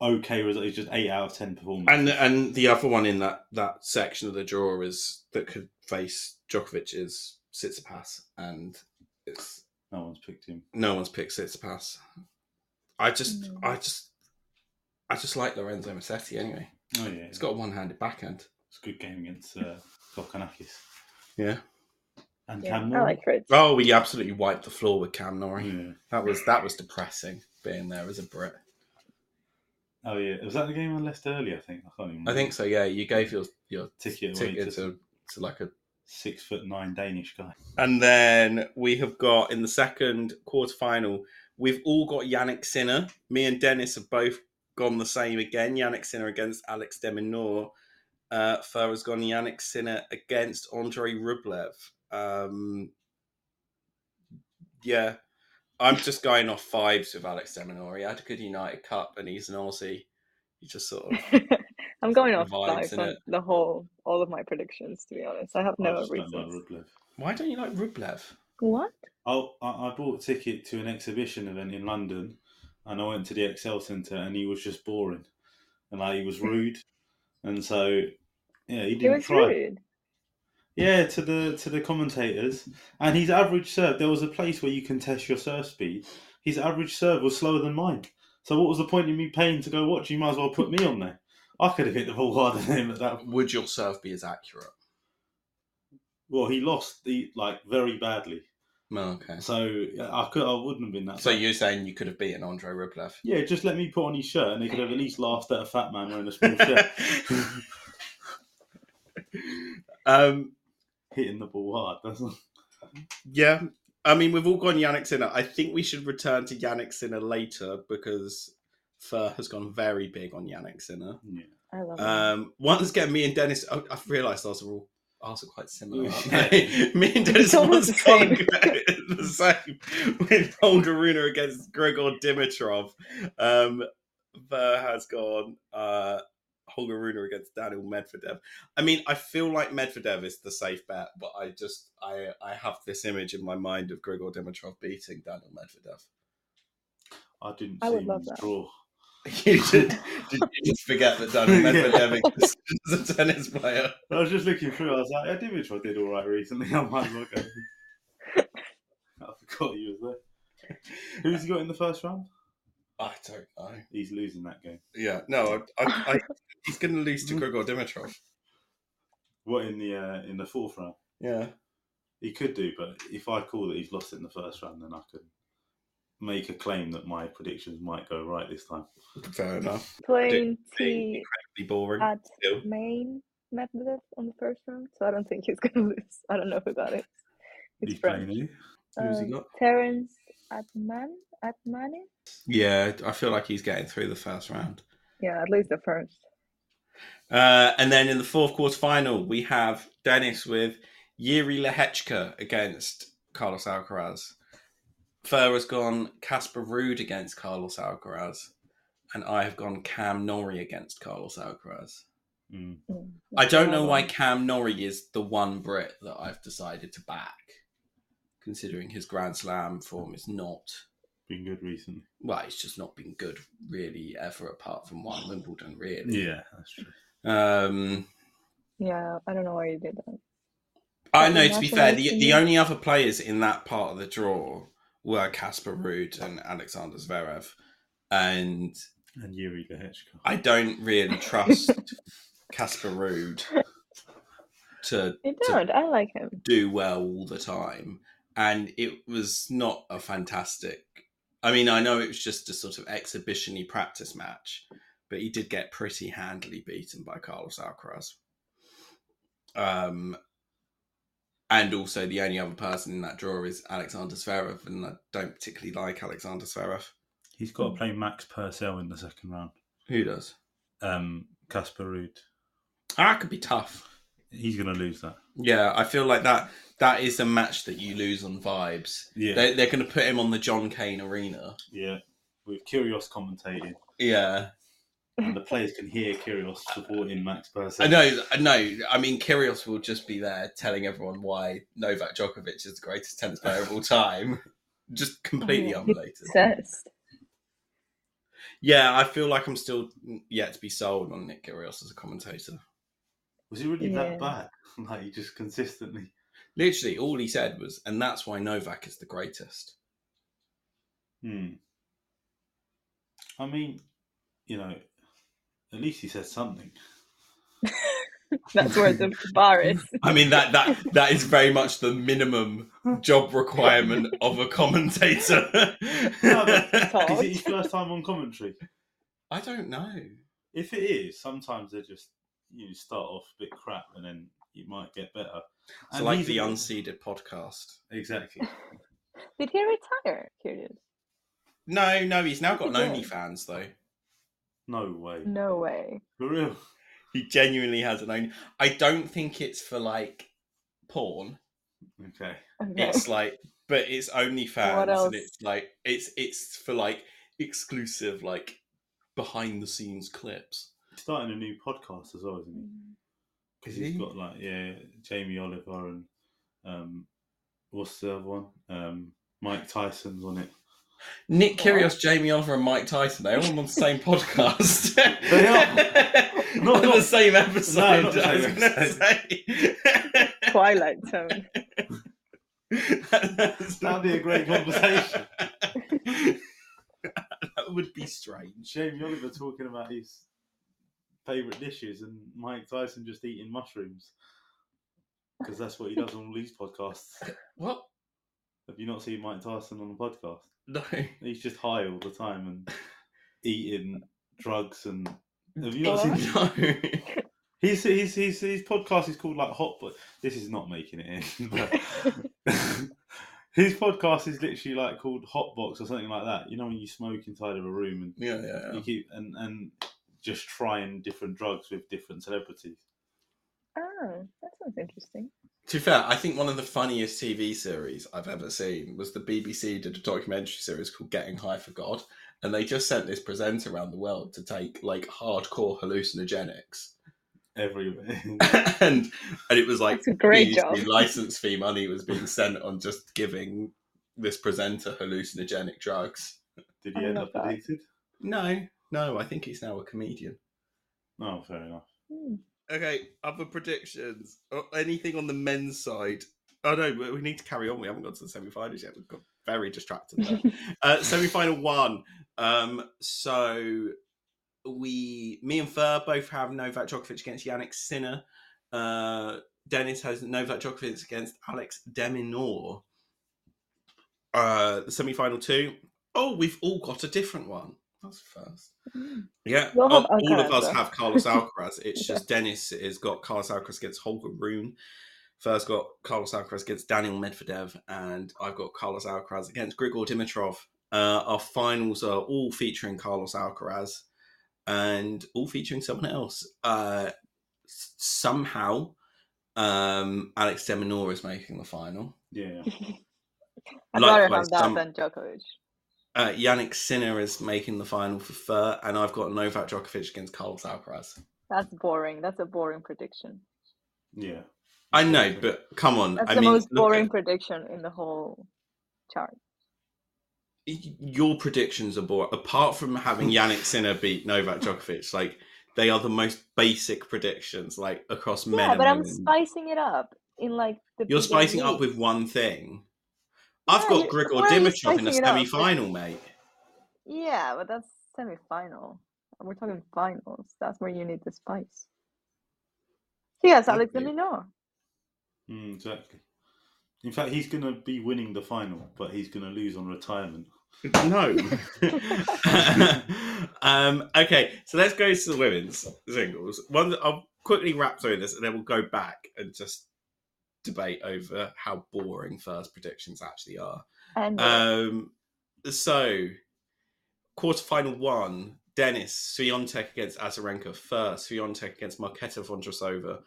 okay results. It's just eight out of ten performance. And and the other one in that that section of the draw is that could face Djokovic is Tsitsipas, and it's no one's picked him. no one's picked Tsitsipas. I just No. I just I just like Lorenzo Musetti anyway. Oh yeah, He's got a one-handed backhand. it's a good game against uh, Kokkinakis Yeah. and Yeah, Cam I Norrie. like Fritz. Oh, we absolutely wiped the floor with Cam Norrie. Yeah. That was that was depressing being there as a Brit. Oh yeah, was that the game I left early? I think I can't even. I think so. Yeah, you gave your your ticket ticket to to, to like a six foot nine Danish guy. And then we have got in the second quarter final, we've all got Jannik Sinner. Me and Deniz have both gone the same again. Jannik Sinner against Alex de Minaur. Uh, Fer has gone Jannik Sinner against Andrei Rublev. Um, yeah, I'm just going off vibes with Alex de Minaur. He had a good United Cup and he's an Aussie. He just sort of. <laughs> I'm going off Vibes, vibes on the whole, all of my predictions. To be honest, I have I no just don't like reasons. Rublev. Why don't you like Rublev? What? Oh, I, I bought a ticket to an exhibition event in London, and I went to the Excel Centre, and he was just boring, and like he was hmm. rude, and so yeah, he He didn't was try. rude. Yeah, to the to the commentators, and his average serve. There was a place where you can test your serve speed. His average serve was slower than mine. So what was the point in me paying to go watch? You might as well put me on there. I could have hit the ball harder <laughs> than him at that. Point. Would your serve be as accurate? Well, he lost the like very badly. Oh, okay. So I could I wouldn't have been that. So bad. you're saying you could have beaten Andre Rublev? Yeah, just let me put on his shirt, and they could have at least <laughs> laughed at a fat man wearing a small shirt <laughs> um, hitting the ball hard. That's not... yeah, I mean, we've all gone Jannik Sinner. I think we should return to Jannik Sinner later because Fer has gone very big on Jannik Sinner. yeah. I love him. Um, once again, me and Deniz, oh, I've realised ours are all ours are quite similar. Aren't they? <laughs> me and Deniz It's almost the same. <laughs> the same with Holger Rune against Grigor Dimitrov. Um, Fer has gone uh, Holger Rune against Daniil Medvedev. I mean, I feel like Medvedev is the safe bet, but I just I I have this image in my mind of Grigor Dimitrov beating Daniil Medvedev. I didn't I see would him love that. draw. <laughs> You did, did you just forget that Daniil. <laughs> Medvedev as <laughs> a tennis player? I was just looking through. I was like, Dimitrov did all right recently. I might as well go. I forgot he was there. Who's he got in the first round? I don't know. He's losing that game. Yeah, no, I, I, I, he's going to lose to Grigor Dimitrov. What in the uh, in the fourth round? Yeah. He could do, but if I call that he's lost it in the first round, then I could make a claim that my predictions might go right this time. Fair enough. Playing Being T incredibly boring. at still. main Medvedev on the first round, so I don't think he's gonna <laughs> lose. I don't know who got it. It's He's playing French. who? Who's he Um, got? Terence Atman Atmani? Yeah, I feel like he's getting through the first round. Yeah, at least the first. Uh, and then in the fourth quarter final, we have Deniz with Yuri Lehecka against Carlos Alcaraz. Fer has gone Casper Ruud against Carlos Alcaraz. And I have gone Cam Norrie against Carlos Alcaraz. Mm. Mm, I don't know why. Cam Norrie is the one Brit that I've decided to back, considering his Grand Slam form is not. Been good recently. Well, it's just not been good really ever, apart from one Wimbledon, really. Yeah, that's true. Um, Yeah, I don't know why you did that. I know. To be fair, the, the only other players in that part of the draw were Casper Ruud and Alexander Zverev, and And Yuri Lehecka. I don't really trust <laughs> Casper Ruud to You to don't. I like him. do well all the time, and it was not a fantastic. I mean, I know it was just a sort of exhibition-y practice match, but he did get pretty handily beaten by Carlos Alcaraz. Um, and also the only other person in that draw is Alexander Zverev, and I don't particularly like Alexander Zverev. He's got to play Max Purcell in the second round. Who does? Um, Casper Ruud. That could be tough. He's going to lose that. Yeah, I feel like that that is a match that you lose on vibes. Yeah, They, they're going to put him on the John Cain Arena. yeah. With Kyrgios commentating, Yeah, and the players can hear Kyrgios supporting Max Purcell. I know. I know. I mean, Kyrgios will just be there telling everyone why Novak Djokovic is the greatest tennis player of all time. <laughs> just completely yeah, unrelated. Obsessed. Yeah, I feel like I'm still yet to be sold on Nick Kyrgios as a commentator. Was he really Yeah. that bad? <laughs> like he just consistently. Literally, all he said was, and that's why Novak is the greatest. Hmm. I mean, you know, at least he said something. <laughs> That's where the bar is. <laughs> I mean that that that is very much the minimum job requirement of a commentator. <laughs> No. Is it his first time on commentary? I don't know. If it is, sometimes they just you start off a bit crap and then you might get better. So And like the a- unseeded podcast. Exactly. Did he retire? Curious. No, no, he's now got an Look. OnlyFans though. No way. No way. For real. He genuinely has an own. I don't think it's for like porn. Okay. Okay. It's like, but it's OnlyFans, What else? and it's like it's it's for like exclusive like behind the scenes clips. Starting a new podcast as well, isn't he? Because he's got like yeah, Jamie Oliver and um, what's the other one? Um, Mike Tyson's on it. Nick What? Kyrgios, Jamie Oliver, and Mike Tyson. They're all on the same podcast. <laughs> They are. <laughs> Not Not- on the same episode. No, not the I was gonna episode. say. <laughs> Twilight Zone. That'd be a great conversation. that would be strange. Jamie Oliver talking about his favourite dishes and Mike Tyson just eating mushrooms. Because that's what he does on all these podcasts. What? Have you not seen Mike Tyson on the podcast? No. <laughs> He's just high all the time and <laughs> eating drugs and. Have you not seen? <laughs> No. His, his his his podcast is called like Hot, but this is not making it in. But his podcast is literally like called Hot Box or something like that. You know when you smoke inside of a room and Yeah, yeah, you keep and and just trying different drugs with different celebrities. Oh, that sounds interesting. To be fair, I think one of the funniest TV series I've ever seen was the BBC did a documentary series called Getting High for God, and they just sent this presenter around the world to take like hardcore hallucinogenics, Everywhere. <laughs> <laughs> and and it was like That's a great BBC job. license fee money was being sent on just giving this presenter hallucinogenic drugs. Did I he end up that. addicted? No, no, I think he's now a comedian. Oh, fair enough. Hmm. Okay, other predictions. Or anything on the men's side? Oh no, we need to carry on. We haven't got to the semi-finals yet. We've got very distracted. <laughs> Uh, semi-final one. Um, so we, me and Fer both have Novak Djokovic against Jannik Sinner. Uh, Deniz has Novak Djokovic against Alex de Minaur. Uh, the semi-final two. Oh, we've all got a different one. That's first. Mm. Yeah, We'll have oh, all of us though. have Carlos <laughs> Alcaraz. It's Yeah. just Deniz has got Carlos Alcaraz against Holger Rune. First got Carlos Alcaraz against Daniil Medvedev, and I've got Carlos Alcaraz against Grigor Dimitrov. Uh, our finals are all featuring Carlos Alcaraz, and all featuring someone else. Uh, somehow, um, Alex de Minaur is making the final. Yeah. <laughs> I'd rather have that some- than Djokovic. Uh, Jannik Sinner is making the final for Fer, and I've got Novak Djokovic against Carlos Alcaraz. That's boring. That's a boring prediction. Yeah. I know, but come on. That's I the mean, most boring at- prediction in the whole chart. your predictions are boring. Apart from having <laughs> Jannik Sinner beat Novak Djokovic, like they are the most basic predictions, like across men. Yeah, and but I'm women. spicing it up in like the. You're bigger spicing up with one thing. I've Yeah, got you- Grigor why are you Dimitrov in a spicing it up? semi-final, mate. Yeah, but that's semi-final. We're talking finals. That's where you need the spice. Yes, Alex Okay. Deminor. Mm, exactly. In fact, he's going to be winning the final, but he's going to lose on retirement. <laughs> No. <laughs> um, okay, so let's go to the women's singles. One, I'll quickly wrap through this, and then we'll go back and just debate over how boring first predictions actually are. And uh, Um, so, quarterfinal one, Deniz Swiatek against Azarenka first, Swiatek against Marketa Vondrousova,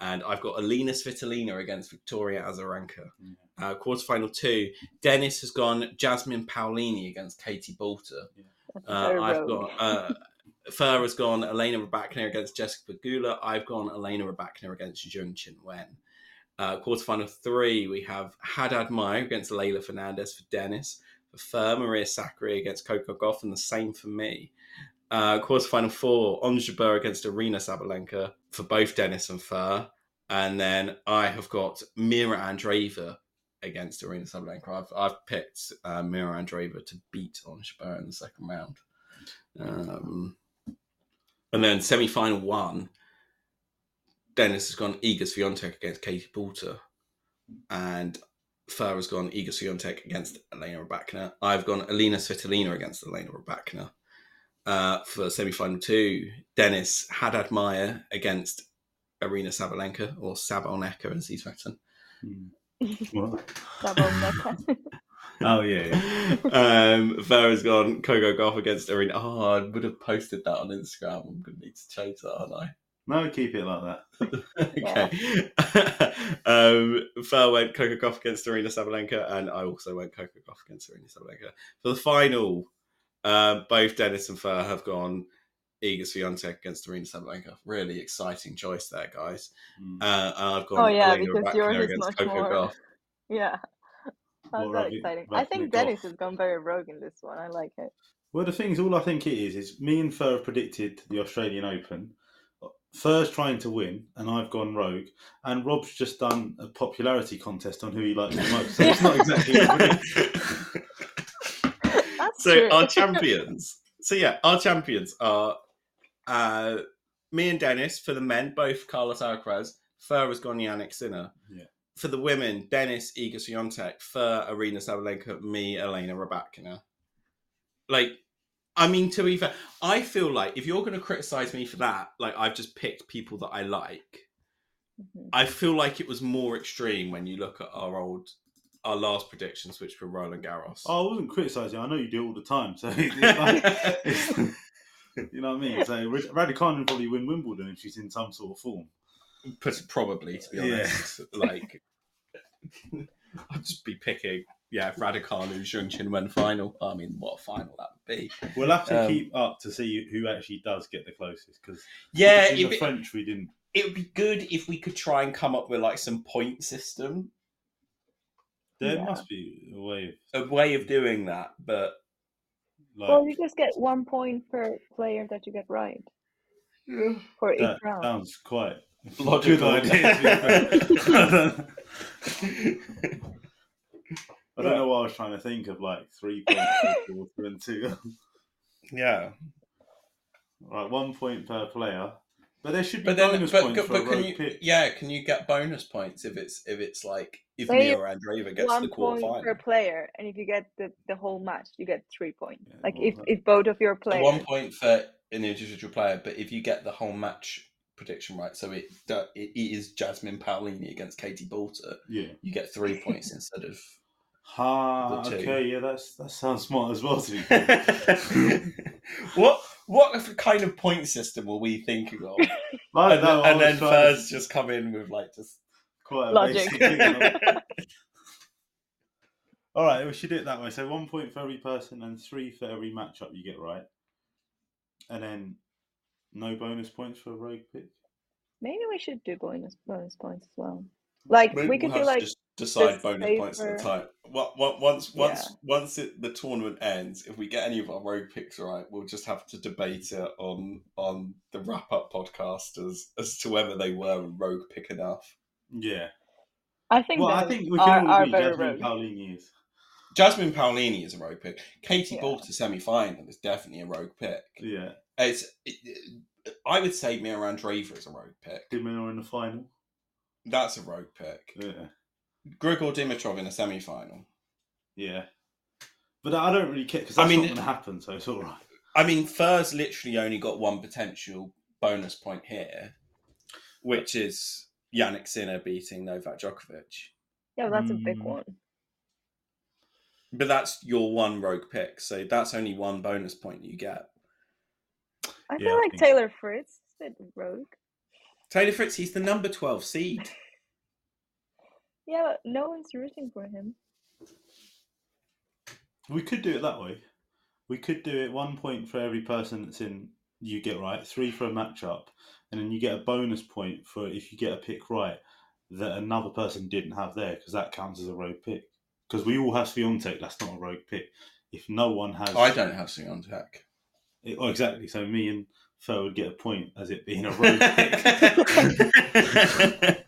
and I've got Alina Svitolina against Victoria Azarenka. Yeah. Uh, quarterfinal two, Deniz has gone Jasmine Paolini against Katie Boulter. that's Uh, I've rogue. got uh, Fer has gone Elena Rybakina against Jessica Pegula. I've gone Elena Rybakina against Zheng Qinwen. Uh, quarterfinal three, we have Haddad Maia against Leylah Fernandez for Deniz. For Fer, Maria Sakkari against Coco Gauff, and the same for me. Uh, quarterfinal four, Ons Jabeur against Aryna Sabalenka for both Deniz and Fer. And then I have got Mirra Andreeva against Aryna Sabalenka. I've, I've picked uh, Mirra Andreeva to beat Ons Jabeur in the second round. Um, and then semi final one, Deniz has gone Iga Swiatek against Katie Boulter, and Fer has gone Iga Swiatek against Elena Rybakina. I've gone Alina Svitolina against Elena Rybakina. Uh, for semi final two, Deniz Haddad Maia against Aryna Sabalenka, or Sabalneka as he's written. What? Double. <laughs> Oh yeah, yeah. um, Fer has gone Coco Gauff against Aryna. Oh, I would have posted that on Instagram. I'm going to need to change that, aren't I? No, keep it like that. <laughs> okay. <laughs> um, Fer went Coco Gauff against Aryna Sabalenka, and I also went Coco Gauff against Aryna Sabalenka. For the final, um, both Deniz and Fer have gone Iga Swiatek against Aryna Sabalenka. Really exciting choice there, guys. Mm. Uh, and I've gone Oh, yeah, Elena because Rybakina yours is against much Coco more- Golf. <laughs> yeah. That's Well, very Ravi- exciting. I think Ravi Deniz has gone very rogue in this one. I like it. Well, the thing is, all I think it is is me and Fer have predicted the Australian Open. Fer's trying to win, and I've gone rogue. And Rob's just done a popularity contest on who he likes the most. So it's not exactly. <laughs> a prediction. That's so true. our <laughs> champions. So yeah, our champions are uh, me and Deniz for the men, both Carlos Alcaraz. Fer has gone Jannik Sinner. Yeah. For the women, Deniz Iga Swiatek, Fer Aryna Sabalenka, me Elena Rybakina. Like, I mean, to be fair, I feel like if you're going to criticize me for that, like I've just picked people that I like. Mhm. I feel like it was more extreme when you look at our old, our last predictions, which were Roland Garros. Oh, I wasn't criticising. I know you do it all the time. So <laughs> it's <laughs> like, it's- <laughs> you know what I mean. So Raducanu would probably win Wimbledon if she's in some sort of form. Put- probably to be Yeah. honest. Like I'd just be picking yeah, Raducanu, Zheng Qinwen final. I mean, what a final that would be. We'll have to Um, keep up to see who actually does get the closest because Yeah, in it, the French we didn't. it would be good if we could try and come up with like some point system, There Yeah. must be a way. a way of doing that. But like, Well, you just get one point per player that you get right <sighs> for each round. sounds quite Logical. good idea. <laughs> <laughs> <laughs> to. I don't know what I was trying to think of, like three points <laughs> per quarter and two. yeah, right, one point per player. But there should be but then bonus but, points but, for a can rogue you pick. yeah can you get bonus points if it's if it's like if Say Mirra Andreeva gets to one the point quarterfinal? per player, and if you get the, the whole match, you get three points. Yeah, like if, if both of your players. one point for an individual player, but if you get the whole match prediction right, so it do- it is Jasmine Paolini against Katie Boulter, Yeah. you get three points instead of. Ha. The two. Okay. Yeah, that's that sounds smart as well. To be <laughs> what what kind of point system were we thinking of? <laughs> I and know, then, I and then trying to- Fer's just come in with like just. quite a Logic. basic thing, you know. <laughs> All right, we should do it that way. So one point for every person and three for every matchup you get right, and then no bonus points for a rogue pick. Maybe we should do bonus bonus points as well. Like Maybe we could we'll do like just decide this bonus points at a time. What, what, once once Yeah. once it, the tournament ends, if we get any of our rogue picks right, we'll just have to debate it on on the wrap up podcast as as to whether they were a rogue pick enough. Yeah. I think Well, I think we are, can all are agree better Jasmine rogue. Paolini is. Jasmine Paolini is a rogue pick. Katie Yeah. Boulter semi final is definitely a rogue pick. Yeah. It's it, I would say Mirra Andreeva is a rogue pick. Did Dimino in the final. That's a rogue pick. Yeah. Grigor Dimitrov in a semi final. Yeah. But I don't really care because I mean, not going to happen, so it's all right. I mean, Fer's literally only got one potential bonus point here, which is Jannik Sinner beating Novak Djokovic. Yeah, that's a big Mm. one. But that's your one rogue pick, so that's only one bonus point you get. I Yeah, feel I like think- Taylor Fritz is a bit rogue. Taylor Fritz, he's the number 12 seed. Yeah, but no one's rooting for him. We could do it that way. We could do it one point for every person that's in you get right, three for a matchup, and then you get a bonus point for if you get a pick right. that another person didn't have there because that counts as a rogue pick. Because we all have Swiatek, that's not a rogue pick. If no one has, I don't have Swiatek. It- oh, exactly. So me and Phil would get a point as it being a rogue <laughs> pick. <laughs>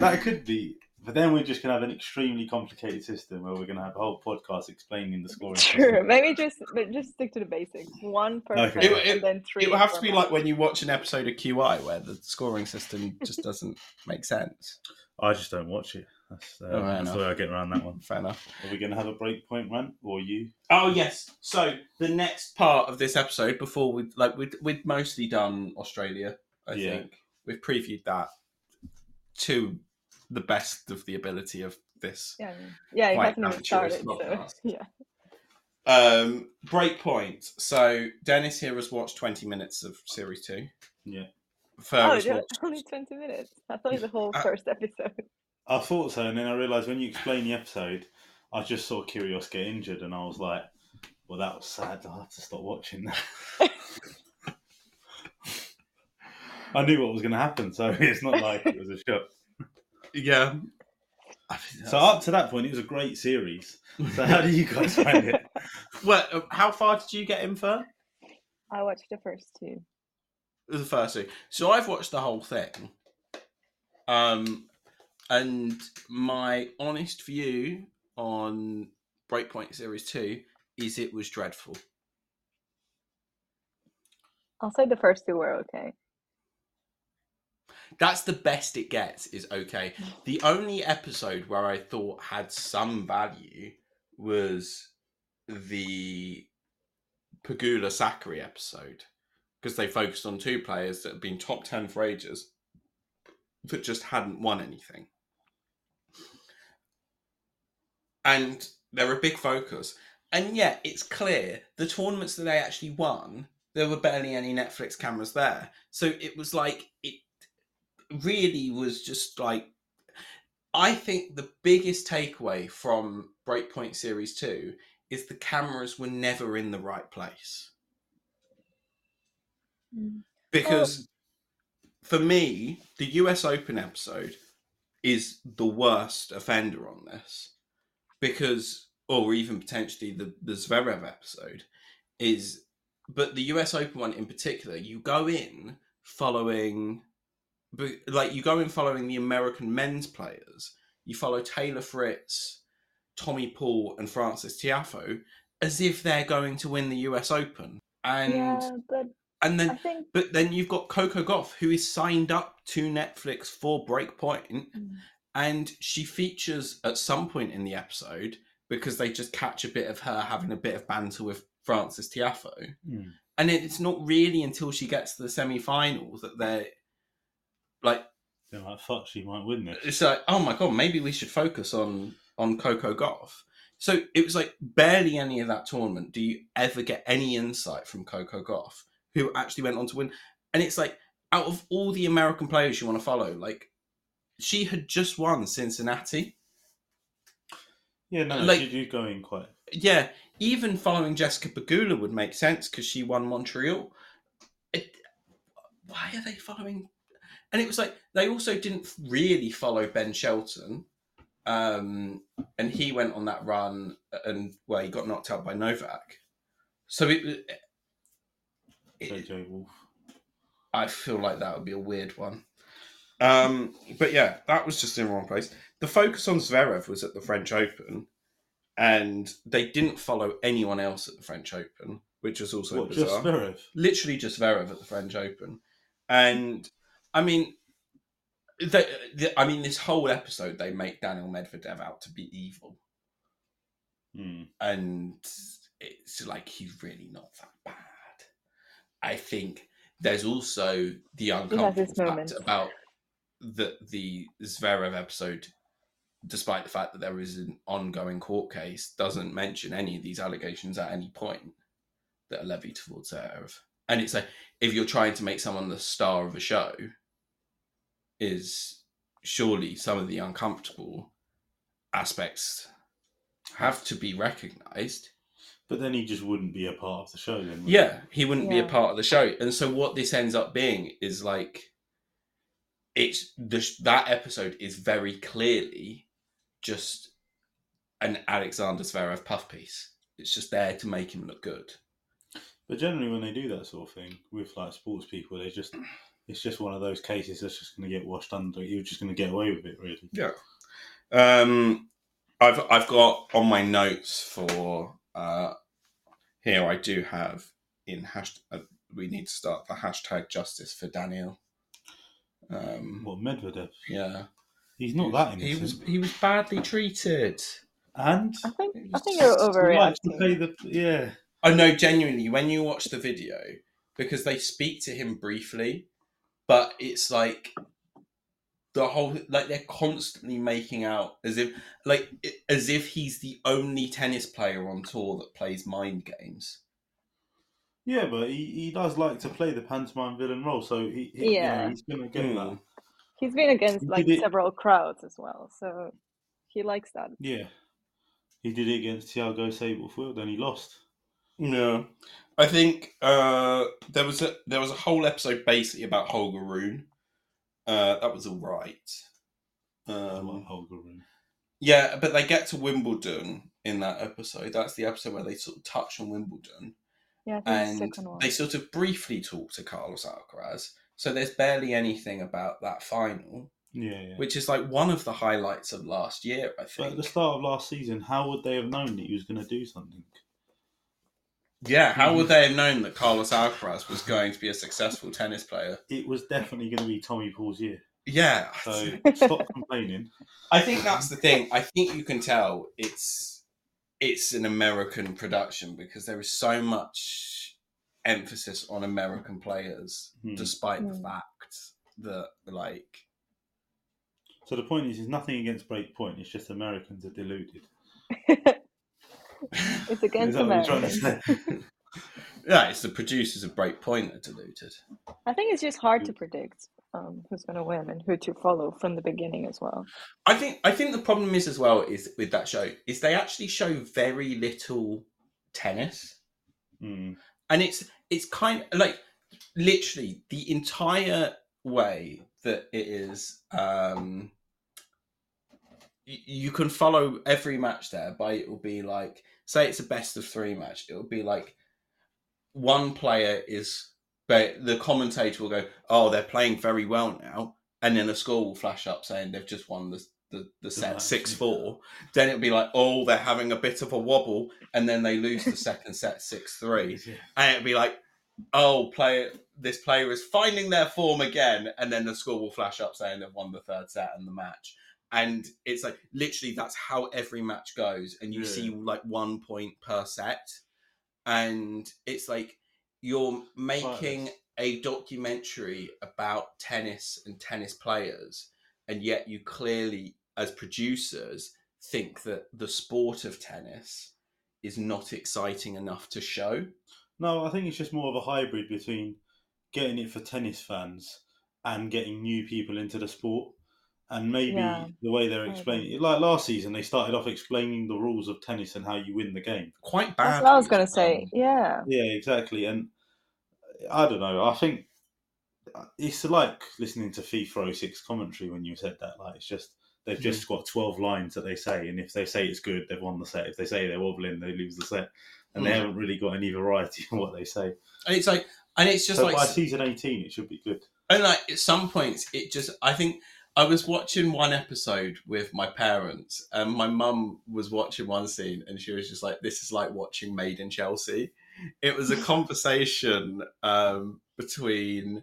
that could be, but then we're just gonna have an extremely complicated system where we're gonna have a whole podcast explaining the scoring. True. system. Maybe just but just stick to the basics. One person Okay. It- it- and then three. it will have to be Matt. like when you watch an episode of QI where the scoring system just doesn't make sense. I just don't watch it. That's, uh, Oh, that's enough. the way I get around that one. Fair enough. Are we gonna have a break point run or you? Oh yes. So the next part of this episode, before we like we'd we'd mostly done Australia. I Yeah. think we've previewed that to the best of the ability of this. Yeah, yeah, it quite hasn't even amateurish started. So <laughs> yeah. Um, break point. So Deniz here has watched twenty minutes of series two. Yeah. Fer Oh, has yeah, watched. only twenty minutes. I thought it was the whole Uh, first episode. I thought so, and then I realised when you explained the episode, I just saw Kyrgios get injured, and I was like, "Well, that was sad. I have to stop watching that." <laughs> <laughs> I knew what was going to happen, so it's not like it was a shock. Yeah. I think So up to that point, it was a great series. So how do you guys <laughs> find it? well, uh, how far did you get in for? I watched the first two. the first two. So I've watched the whole thing. Um, and my honest view on Breakpoint Series 2 is it was dreadful. I'll say the first two were okay. That's the best it gets, is okay. The only episode where I thought had some value was the Pegula Sakkari episode. Because they focused on two players that had been top 10 for ages that just hadn't won anything. And they're a big focus. And yet, it's clear the tournaments that they actually won, there were barely any Netflix cameras there. So it was like, it really was just like I think the biggest takeaway from Breakpoint Series 2 is the cameras were never in the right place. Mm. Because for me, the US Open episode is the worst offender on this. Because, or even potentially the, the Zverev episode, is, but the US Open one in particular, you go in following but like you go in following the American men's players, you follow Taylor Fritz, Tommy Paul, and Frances Tiafoe as if they're going to win the US Open. And yeah, but and then think but then you've got Coco Gauff, who is signed up to Netflix for Breakpoint, Mm. and she features at some point in the episode because they just catch a bit of her having a bit of banter with Frances Tiafoe. Hmm. And it's not really until she gets to the semi-final that they're like They're like, "Fuck, she might win this." it's like, oh my god, maybe we should focus on on Coco Gauff. So it was like barely any of that tournament do you ever get any insight from Coco Gauff, who actually went on to win. And it's like out of all the American players you want to follow, like she had just won Cincinnati. Yeah, no, Like- you did go in quite. Yeah, even following Jessica Pegula would make sense because she won Montreal. It, why are they following? And it was like they also didn't really follow Ben Shelton, um, and he went on that run and well, he got knocked out by Novak. So it, it JJ Wolf. I feel like that would be a weird one. Um, but yeah, that was just in the wrong place. The focus on Zverev was at the French Open, and they didn't follow anyone else at the French Open, which was also What, just bizarre. Zverev? Literally just Zverev at the French Open, and I mean, the, the, I mean, this whole episode they make Daniil Medvedev out to be evil, Hmm. and it's like he's really not that bad. I think there's also the his uncomfortable fact about the the Zverev episode, despite the fact that there is an ongoing court case, doesn't mention any of these allegations at any point that are levied towards Zverev. And it's like if you're trying to make someone the star of a show, is surely some of the uncomfortable aspects have to be recognised. But then he just wouldn't be a part of the show then. would he? Yeah, he wouldn't be a part of the show. And so what this ends up being is like it's the, that episode is very clearly just an Alexander Zverev puff piece. It's just there to make him look good. But generally, when they do that sort of thing with like sports people, they just it's just one of those cases that's just going to get washed under. You're just going to get away with it, really. Yeah. Um, I've I've got on my notes for uh, here. I do have in hashtag. Uh, we need to start the hashtag justice for Daniil. Um, What Medvedev? yeah, He's not that he was he was badly treated. and I think I think you're just he likes to pay overreacting. the yeah. I know genuinely when you watch the video because they speak to him briefly, but it's like the whole like they're constantly making out as if like as if he's the only tennis player on tour that plays mind games. Yeah, but he, he does like to play the pantomime villain role, so he, he you know, Yeah. he's going to get Hmm. that. He's been against like it- several crowds as well, so he likes that. Yeah, he did it against Thiago Seyboth Wild, and he lost. No, I think uh, there was a there was a whole episode basically about Holger Rune. Uh, that was all right. I Um, Holger Rune. Yeah, but they get to Wimbledon in that episode. That's the episode where they sort of touch on Wimbledon, Yeah, I think the and second one. they sort of briefly talk to Carlos Alcaraz. So there's barely anything about that final, Yeah, yeah. which is like one of the highlights of last year. I But at the start of last season, how would they have known that he was going to do something? Yeah, how would they have known that Carlos Alcaraz was going to be a successful tennis player? It was definitely going to be Tommy Paul's year. Yeah, So <laughs> stop complaining. I think that's the thing. I think you can tell it's it's an American production because there is so much emphasis on American players, Hmm. despite the Hmm. fact that like So the point is, there's nothing against Breakpoint. It's just Americans are deluded. <laughs> it's against that what you're trying to Americans. say? <laughs> yeah, it's the producers of Breakpoint that deluded. I think it's just hard to predict um, who's going to win and who to follow from the beginning as well. I think I think the problem is as well is with that show is they actually show very little tennis. Hmm. and it's it's kind of like literally the entire way that it is um y- you can follow every match there by it will be like say it's a best of three match it will be like one player is but the commentator will go oh they're playing very well now and then a score will flash up saying they've just won the the, the set six four then it'll be like oh they're having a bit of a wobble and then they lose the second set six three <laughs> Yeah. and it'd be like, "Oh, player, this player is finding their form again," and then the score will flash up saying they've won the third set and the match. And it's like literally that's how every match goes, and you Yeah. see like one point per set, and it's like you're making a documentary about tennis and tennis players, and yet you clearly, as producers, think that the sport of tennis is not exciting enough to show. No, I think it's just more of a hybrid between getting it for tennis fans and getting new people into the sport. And maybe Yeah, the way they're explaining it, like last season, they started off explaining the rules of tennis and how you win the game. Quite bad. That's what I was going to say. Yeah. Yeah, exactly. And uh, I don't know. I think uh, it's like listening to FIFA 06 commentary when you said that. Like, it's just they've mm-hmm. just got 12 lines that they say, and if they say it's good, they've won the set. If they say they're wobbling, they lose the set. And they Mm. haven't really got any variety <laughs> in what they say. And it's like, and it's just so like, by season 18, it should be good. and like at some points, it just, I think I was watching one episode with my parents, and my mum was watching one scene, and she was just like, "This is like watching Made in Chelsea." It was a <laughs> conversation um, between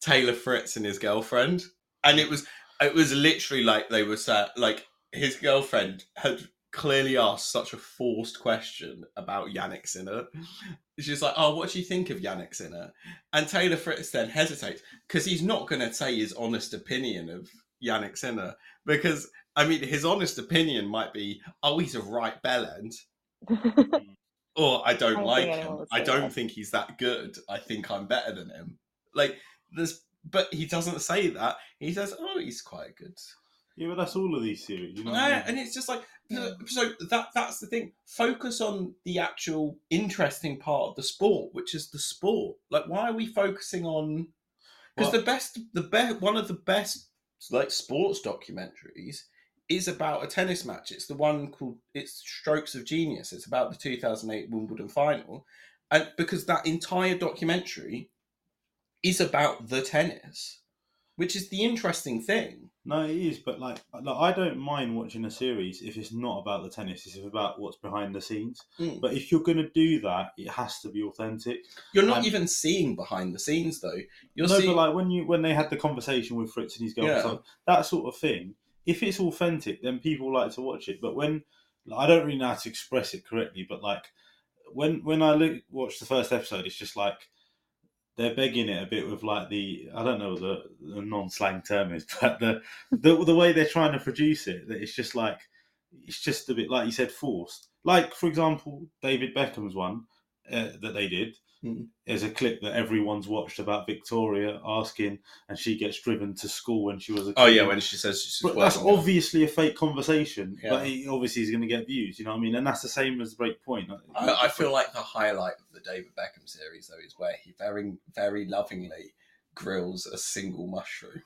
Taylor Fritz and his girlfriend, and it was it was literally like they were sat like his girlfriend had clearly asked such a forced question about Jannik Sinner. She's like, "Oh, what do you think of Jannik Sinner?" And Taylor Fritz then hesitates because he's not going to say his honest opinion of Jannik Sinner because I mean his honest opinion might be, "Oh, he's a right bellend," <laughs> or "I don't I like him. I don't that. think he's that good. I think I'm better than him." Like there's, but he doesn't say that. He says, "Oh, he's quite good." Yeah, but that's all of these series. You know Yeah, I mean? and it's just like Yeah. so that that's the thing. Focus on the actual interesting part of the sport, which is the sport. Like, why are we focusing on? Because the best, the best, one of the best like sports documentaries is about a tennis match. It's the one called "It's Strokes of Genius." It's about the 2008 Wimbledon final, and because that entire documentary is about the tennis, which is the interesting thing. No, it is, but like, like I don't mind watching a series if it's not about the tennis. It's about what's behind the scenes. Mm. But if you're going to do that, it has to be authentic. You're not Um, even seeing behind the scenes though. You're no, seeing. but like when you when they had the conversation with Fritz and his girlfriend, Yeah. that sort of thing. If it's authentic, then people like to watch it. But when like, I don't really know how to express it correctly, but like when when I look, watch the first episode, it's just like they're begging it a bit with like the I don't know what the, the non slang term is, <laughs> but the, the the way they're trying to produce it, that it's just like it's just a bit like you said forced. Like for example, David Beckham's one uh, that they did. Mm. There's a clip that everyone's watched about Victoria asking, and she gets driven to school when she was a kid. oh yeah, when she says she's But that's obviously a fake conversation, Yeah. but it obviously is going to get views. You know what I mean? And that's the same as Breakpoint. I, I feel like the highlight David Beckham series, though, is where he very, very lovingly grills a single mushroom.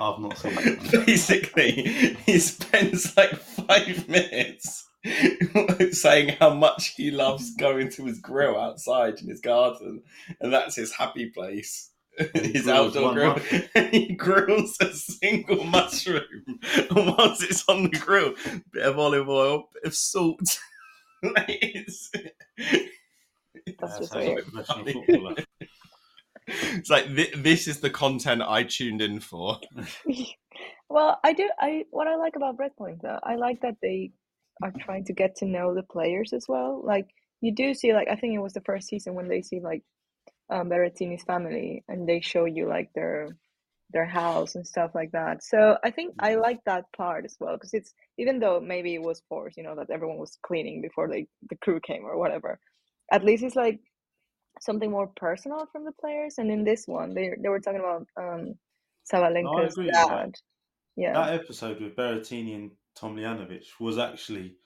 I've not seen it. <laughs> Basically, he spends like five minutes <laughs> saying how much he loves going to his grill outside in his garden, and that's his happy place. <laughs> His outdoor grill, mushroom. and he grills a single mushroom. And once it's on the grill, bit of olive oil, bit of salt. It's, That's just how you're a weird. professional it's like thi- this is the content I tuned in for. <laughs> Well, I do. I what I like about Breakpoint though, I like that they are trying to get to know the players as well. Like you do see, like I think it was the first season when they see like um, Berrettini's family and they show you like their their house and stuff like that. So I think I like that part as well because it's even though maybe it was forced, you know, that everyone was cleaning before they the crew came or whatever. At least it's like something more personal from the players. And in this one, they they were talking about um, Sabalenka's that. dad. Yeah. That episode with Berrettini and Tomljanovic was actually,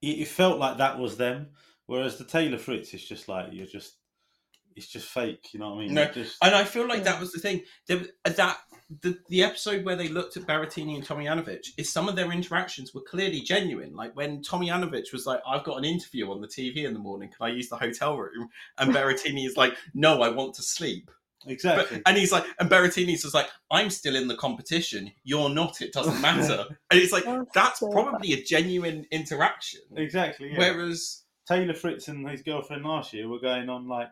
it, it felt like that was them. Whereas the Taylor Fritz is just like you're just, it's just fake. You know what I mean? No, just, And I feel like that was the thing. There, uh, that the the episode where they looked at Berrettini and Tomljanovic is some of their interactions were clearly genuine. Like when Tomljanovic was like, "I've got an interview on the TV in the morning. Can I use the hotel room?" And <laughs> Berrettini is like, "No, I want to sleep." But, exactly. and he's like, and Berrettini's just like, "I'm still in the competition. You're not. It doesn't <laughs> matter." and it's like That's that's probably a genuine interaction. exactly. Yeah. Whereas Taylor Fritz and his girlfriend last year were going on like,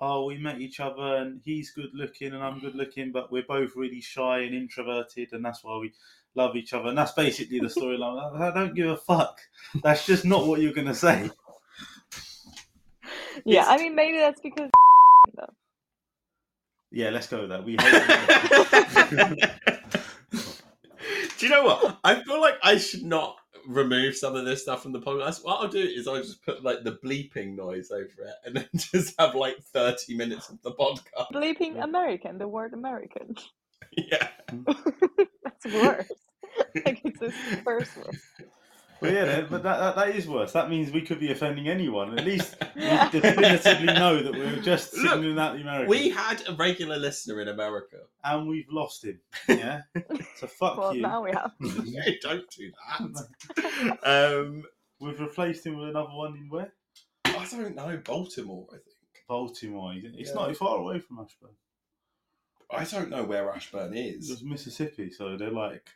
oh, we met each other and he's good looking and I'm good looking, but we're both really shy and introverted, and that's why we love each other. And that's basically the storyline. I <laughs> I don't give a fuck. That's just not what you're going to say. <laughs> Yeah, It's- I mean maybe that's because <laughs> Yeah, let's go with that. We hate Do you know what? I feel like I should not remove some of this stuff from the podcast. What I'll do is I'll just put like the bleeping noise over it and then <laughs> just have like 30 minutes of the podcast. bleeping American, the word American. <laughs> Yeah. That's worse. <laughs> like it's a personal. Well, yeah, but that, that, that is worse. That means we could be offending anyone. At least we <laughs> definitively know that we're just Look, singling out the Americans. We had a regular listener in America. and we've lost him. <laughs> Yeah. So fuck Well, you. now we have. <laughs> Don't do that. Um, We've replaced him with another one in where? I don't know. Baltimore, I think. Baltimore. It's Yeah. not far away from Ashburn. I don't know where Ashburn is. It's is. Mississippi, so they're like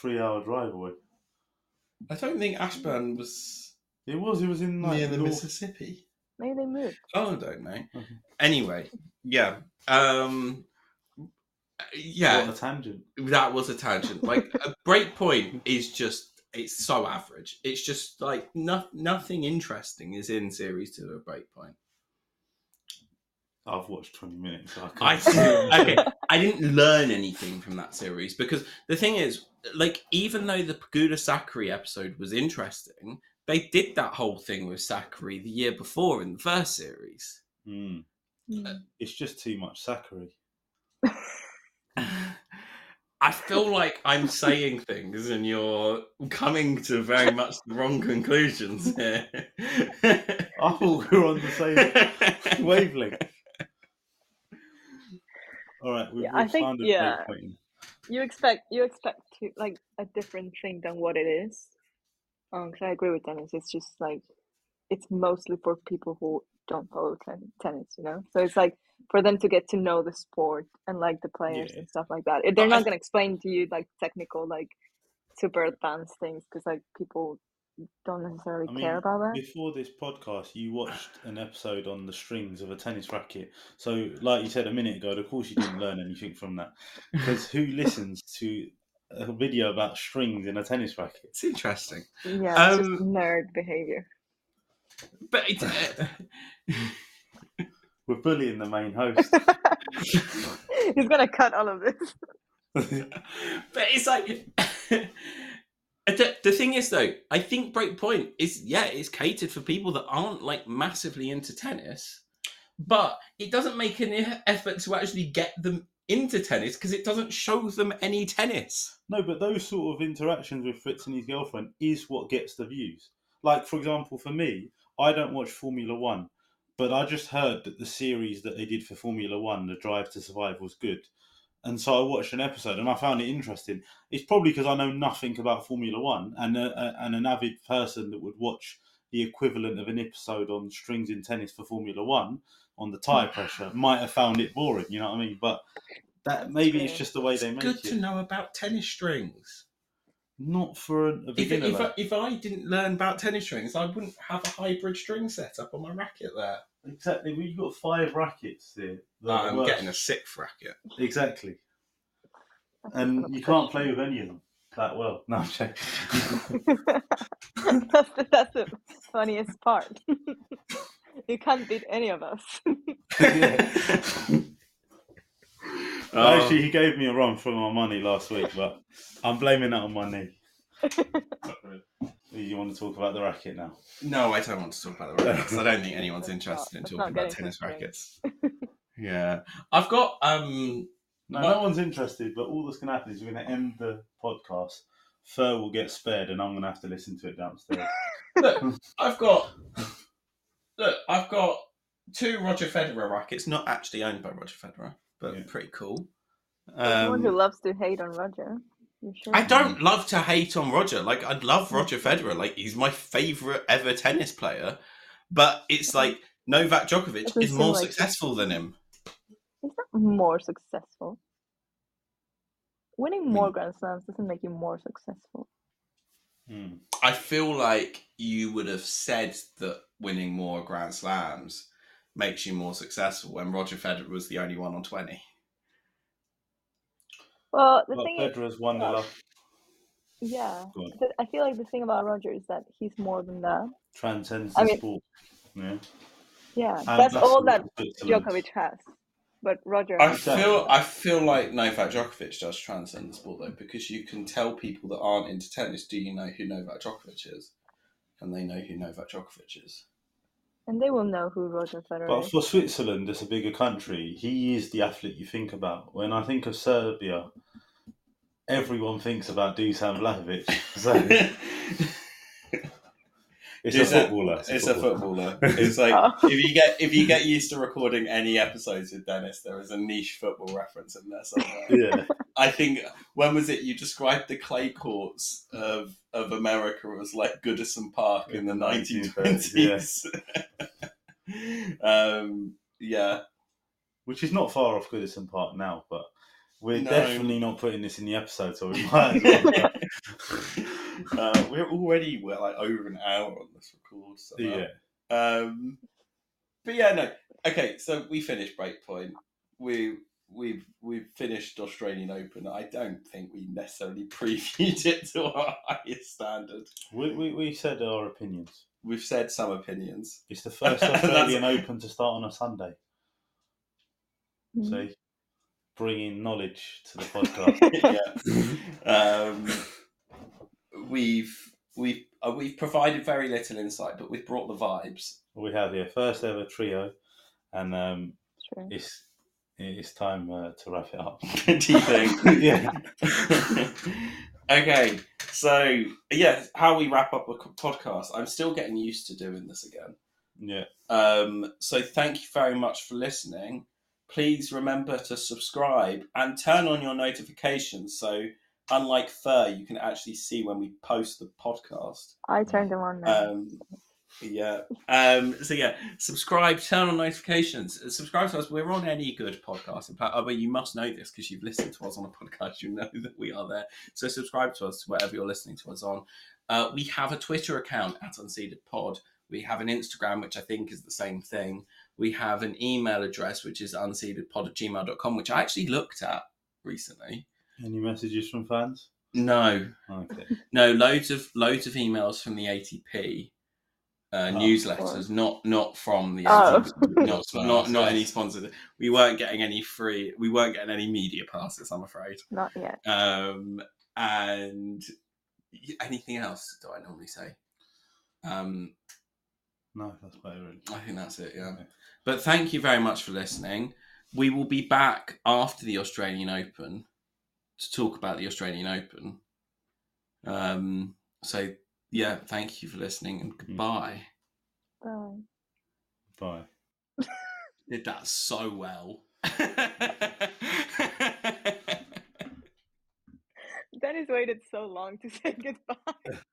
three hour drive away. I don't think Ashburn was It was. It was in like near the North- Mississippi. Maybe they moved. Oh, I don't know. Okay. Anyway, yeah. Um, yeah, What a tangent. that was a tangent. Like a breakpoint is just it's so average. It's just like no, nothing interesting is in series two of breakpoint. I've watched twenty minutes. So I I can't- <laughs> okay. <laughs> I didn't learn anything from that series because the thing is, like, even though the Pegula Sakkari episode was interesting, they did that whole thing with Sakkari the year before in the first series. Hmm. Mm. It's just too much Sakkari. <laughs> I feel like I'm saying things and you're coming to very much the wrong conclusions here. I thought we were on the same wavelength. <laughs> All right, we've, Yeah, we've think- found a yeah. break point. You expect you expect to like a different thing than what it is. Um, 'cause I agree with Deniz. It's just like it's mostly for people who don't follow ten- tennis, you know. So it's like for them to get to know the sport and like the players Yeah. and stuff like that. They're not gonna explain to you like technical like super advanced things because like people don't necessarily I care about that. Before this podcast, you watched an episode on the strings of a tennis racket. So, like you said a minute ago, of course you didn't learn anything from that. Because who <laughs> listens to a video about strings in a tennis racket? It's interesting, Yeah, it's just um, nerd behavior. but it, uh, <laughs> We're bullying the main host. <laughs> He's gonna cut all of this. but it's like the, the thing is though i think Break Point is yeah it's catered for people that aren't like massively into tennis but it doesn't make any effort to actually get them into tennis because it doesn't show them any tennis No, but those sort of interactions with Fritz and his girlfriend is what gets the views. Like, for example, for me, I don't watch Formula One, but I just heard that the series that they did for Formula One, The Drive to Survive, was good. And so I watched an episode and I found it interesting. It's probably because I know nothing about Formula One and, a, a, and an avid person that would watch the equivalent of an episode on strings in tennis for Formula One on the tyre mm. pressure might have found it boring, you know what I mean? But that maybe it's true. just the way they make good it. Good to know about tennis strings Not for a, a beginner. if, though. I, if I didn't learn about tennis strings i wouldn't have a hybrid string set up on my racket there Exactly. We've got five rackets here. that i'm work. getting a sixth racket Exactly. And you can't play with any of them that well. No, I'm joking. <laughs> that's, the, that's the funniest part. <laughs> you can't beat any of us. <laughs> Oh. Actually, he gave me a run for my money last week, but I'm blaming that on my knee. You want to talk about the racket now? No, I don't want to talk about the rackets. I don't think anyone's <laughs> interested in talking about tennis rackets. <laughs> yeah, I've got um. No, What? no one's interested, but all that's going to happen is we're going to end the podcast. Fer will get spared, and I'm going to have to listen to it downstairs. <laughs> Look, I've got. Look, I've got two Roger Federer rackets, not actually owned by Roger Federer, but Yeah. pretty cool. Someone who Um, loves to hate on Roger. You sure? I don't love to hate on Roger. Like, I love Roger Federer. Like, he's my favorite ever tennis player. But it's like Novak Djokovic Doesn't is more like- successful than him. He's not more successful. Winning more mean- Grand Slams doesn't make you more successful. Hmm. I feel like you would have said that winning more Grand Slams makes you more successful when Roger Federer was the only one on 20. Well, the Well, thing is, Federer's one nil yeah, Go I feel like the thing about Roger is that he's more than that. Transcends I the mean- sport. Yeah. Yeah, And that's all that what Switzerland- Djokovic has. But Roger, I feel I feel like Novak Djokovic does transcend the sport though, because you can tell people that aren't into tennis, do you know who Novak Djokovic is? And they know who Novak Djokovic is. And they will know who Roger Federer is. But for Switzerland, it's a bigger country. He is the athlete you think about. When I think of Serbia, everyone thinks about Dusan Vlahovic. <laughs> So <laughs> it's a footballer. It's a footballer. It's like Oh. <laughs> if you get if you get used to recording any episodes with Deniz, there is a niche football reference in there somewhere. Yeah. I think when was it you described the clay courts of of America as like Goodison Park in the In the nineteen <laughs> 1930s, <laughs> um yeah. Which is not far off Goodison Park now, but we're No. definitely not putting this in the episode, so we might as well. <laughs> uh, we're already we're like over an hour on this record. So yeah. Um, but yeah, no. Okay, so we finished Break Point. We we've we've finished Australian Open. I don't think we necessarily <laughs> previewed it to our highest standard. We, we, we said our opinions. We've said some opinions. It's the first <laughs> Australian Open to start on a Sunday. Mhm. So bringing knowledge to the <laughs> podcast. yeah. Um, we've we've uh, we've provided very little insight, but we've brought the vibes. we have here first ever trio, and um, it's it's time uh, to wrap it up. <laughs> Do you think? <laughs> yeah. <laughs> okay, so yeah, how we wrap up a podcast. I'm still getting used to doing this again. Yeah. Um, so thank you very much for listening. please remember to subscribe and turn on your notifications. So, unlike Fer, you can actually see when we post the podcast. I turned them on now. Um, yeah. Um, so yeah, subscribe, turn on notifications, Uh, subscribe to us. We're on any good podcasting platform. But you must know this because you've listened to us on a <laughs> podcast. You know that we are there. So subscribe to us wherever you're listening to us on. Uh, we have a Twitter account at Unseeded Pod. We have an Instagram, which I think is the same thing. We have an email address, which is unseededpod at gmail.com, which I actually looked at recently. Any messages from fans? No, Okay. no, loads of loads of emails from the ATP uh, Oh. newsletters, not not from the Oh. <laughs> Not Sponsors. not not any sponsored. We weren't getting any free. We weren't getting any media passes. I'm afraid. Not yet. Um, and anything else? Do I normally say? Um, No, that's better. Really. I think that's it. Yeah. Okay. But thank you very much for listening. We will be back after the Australian Open to talk about the Australian Open. Um, so, yeah, thank you for listening and mm. goodbye. Bye. Bye. Did that so well. <laughs> Deniz waited so long to say goodbye. <laughs>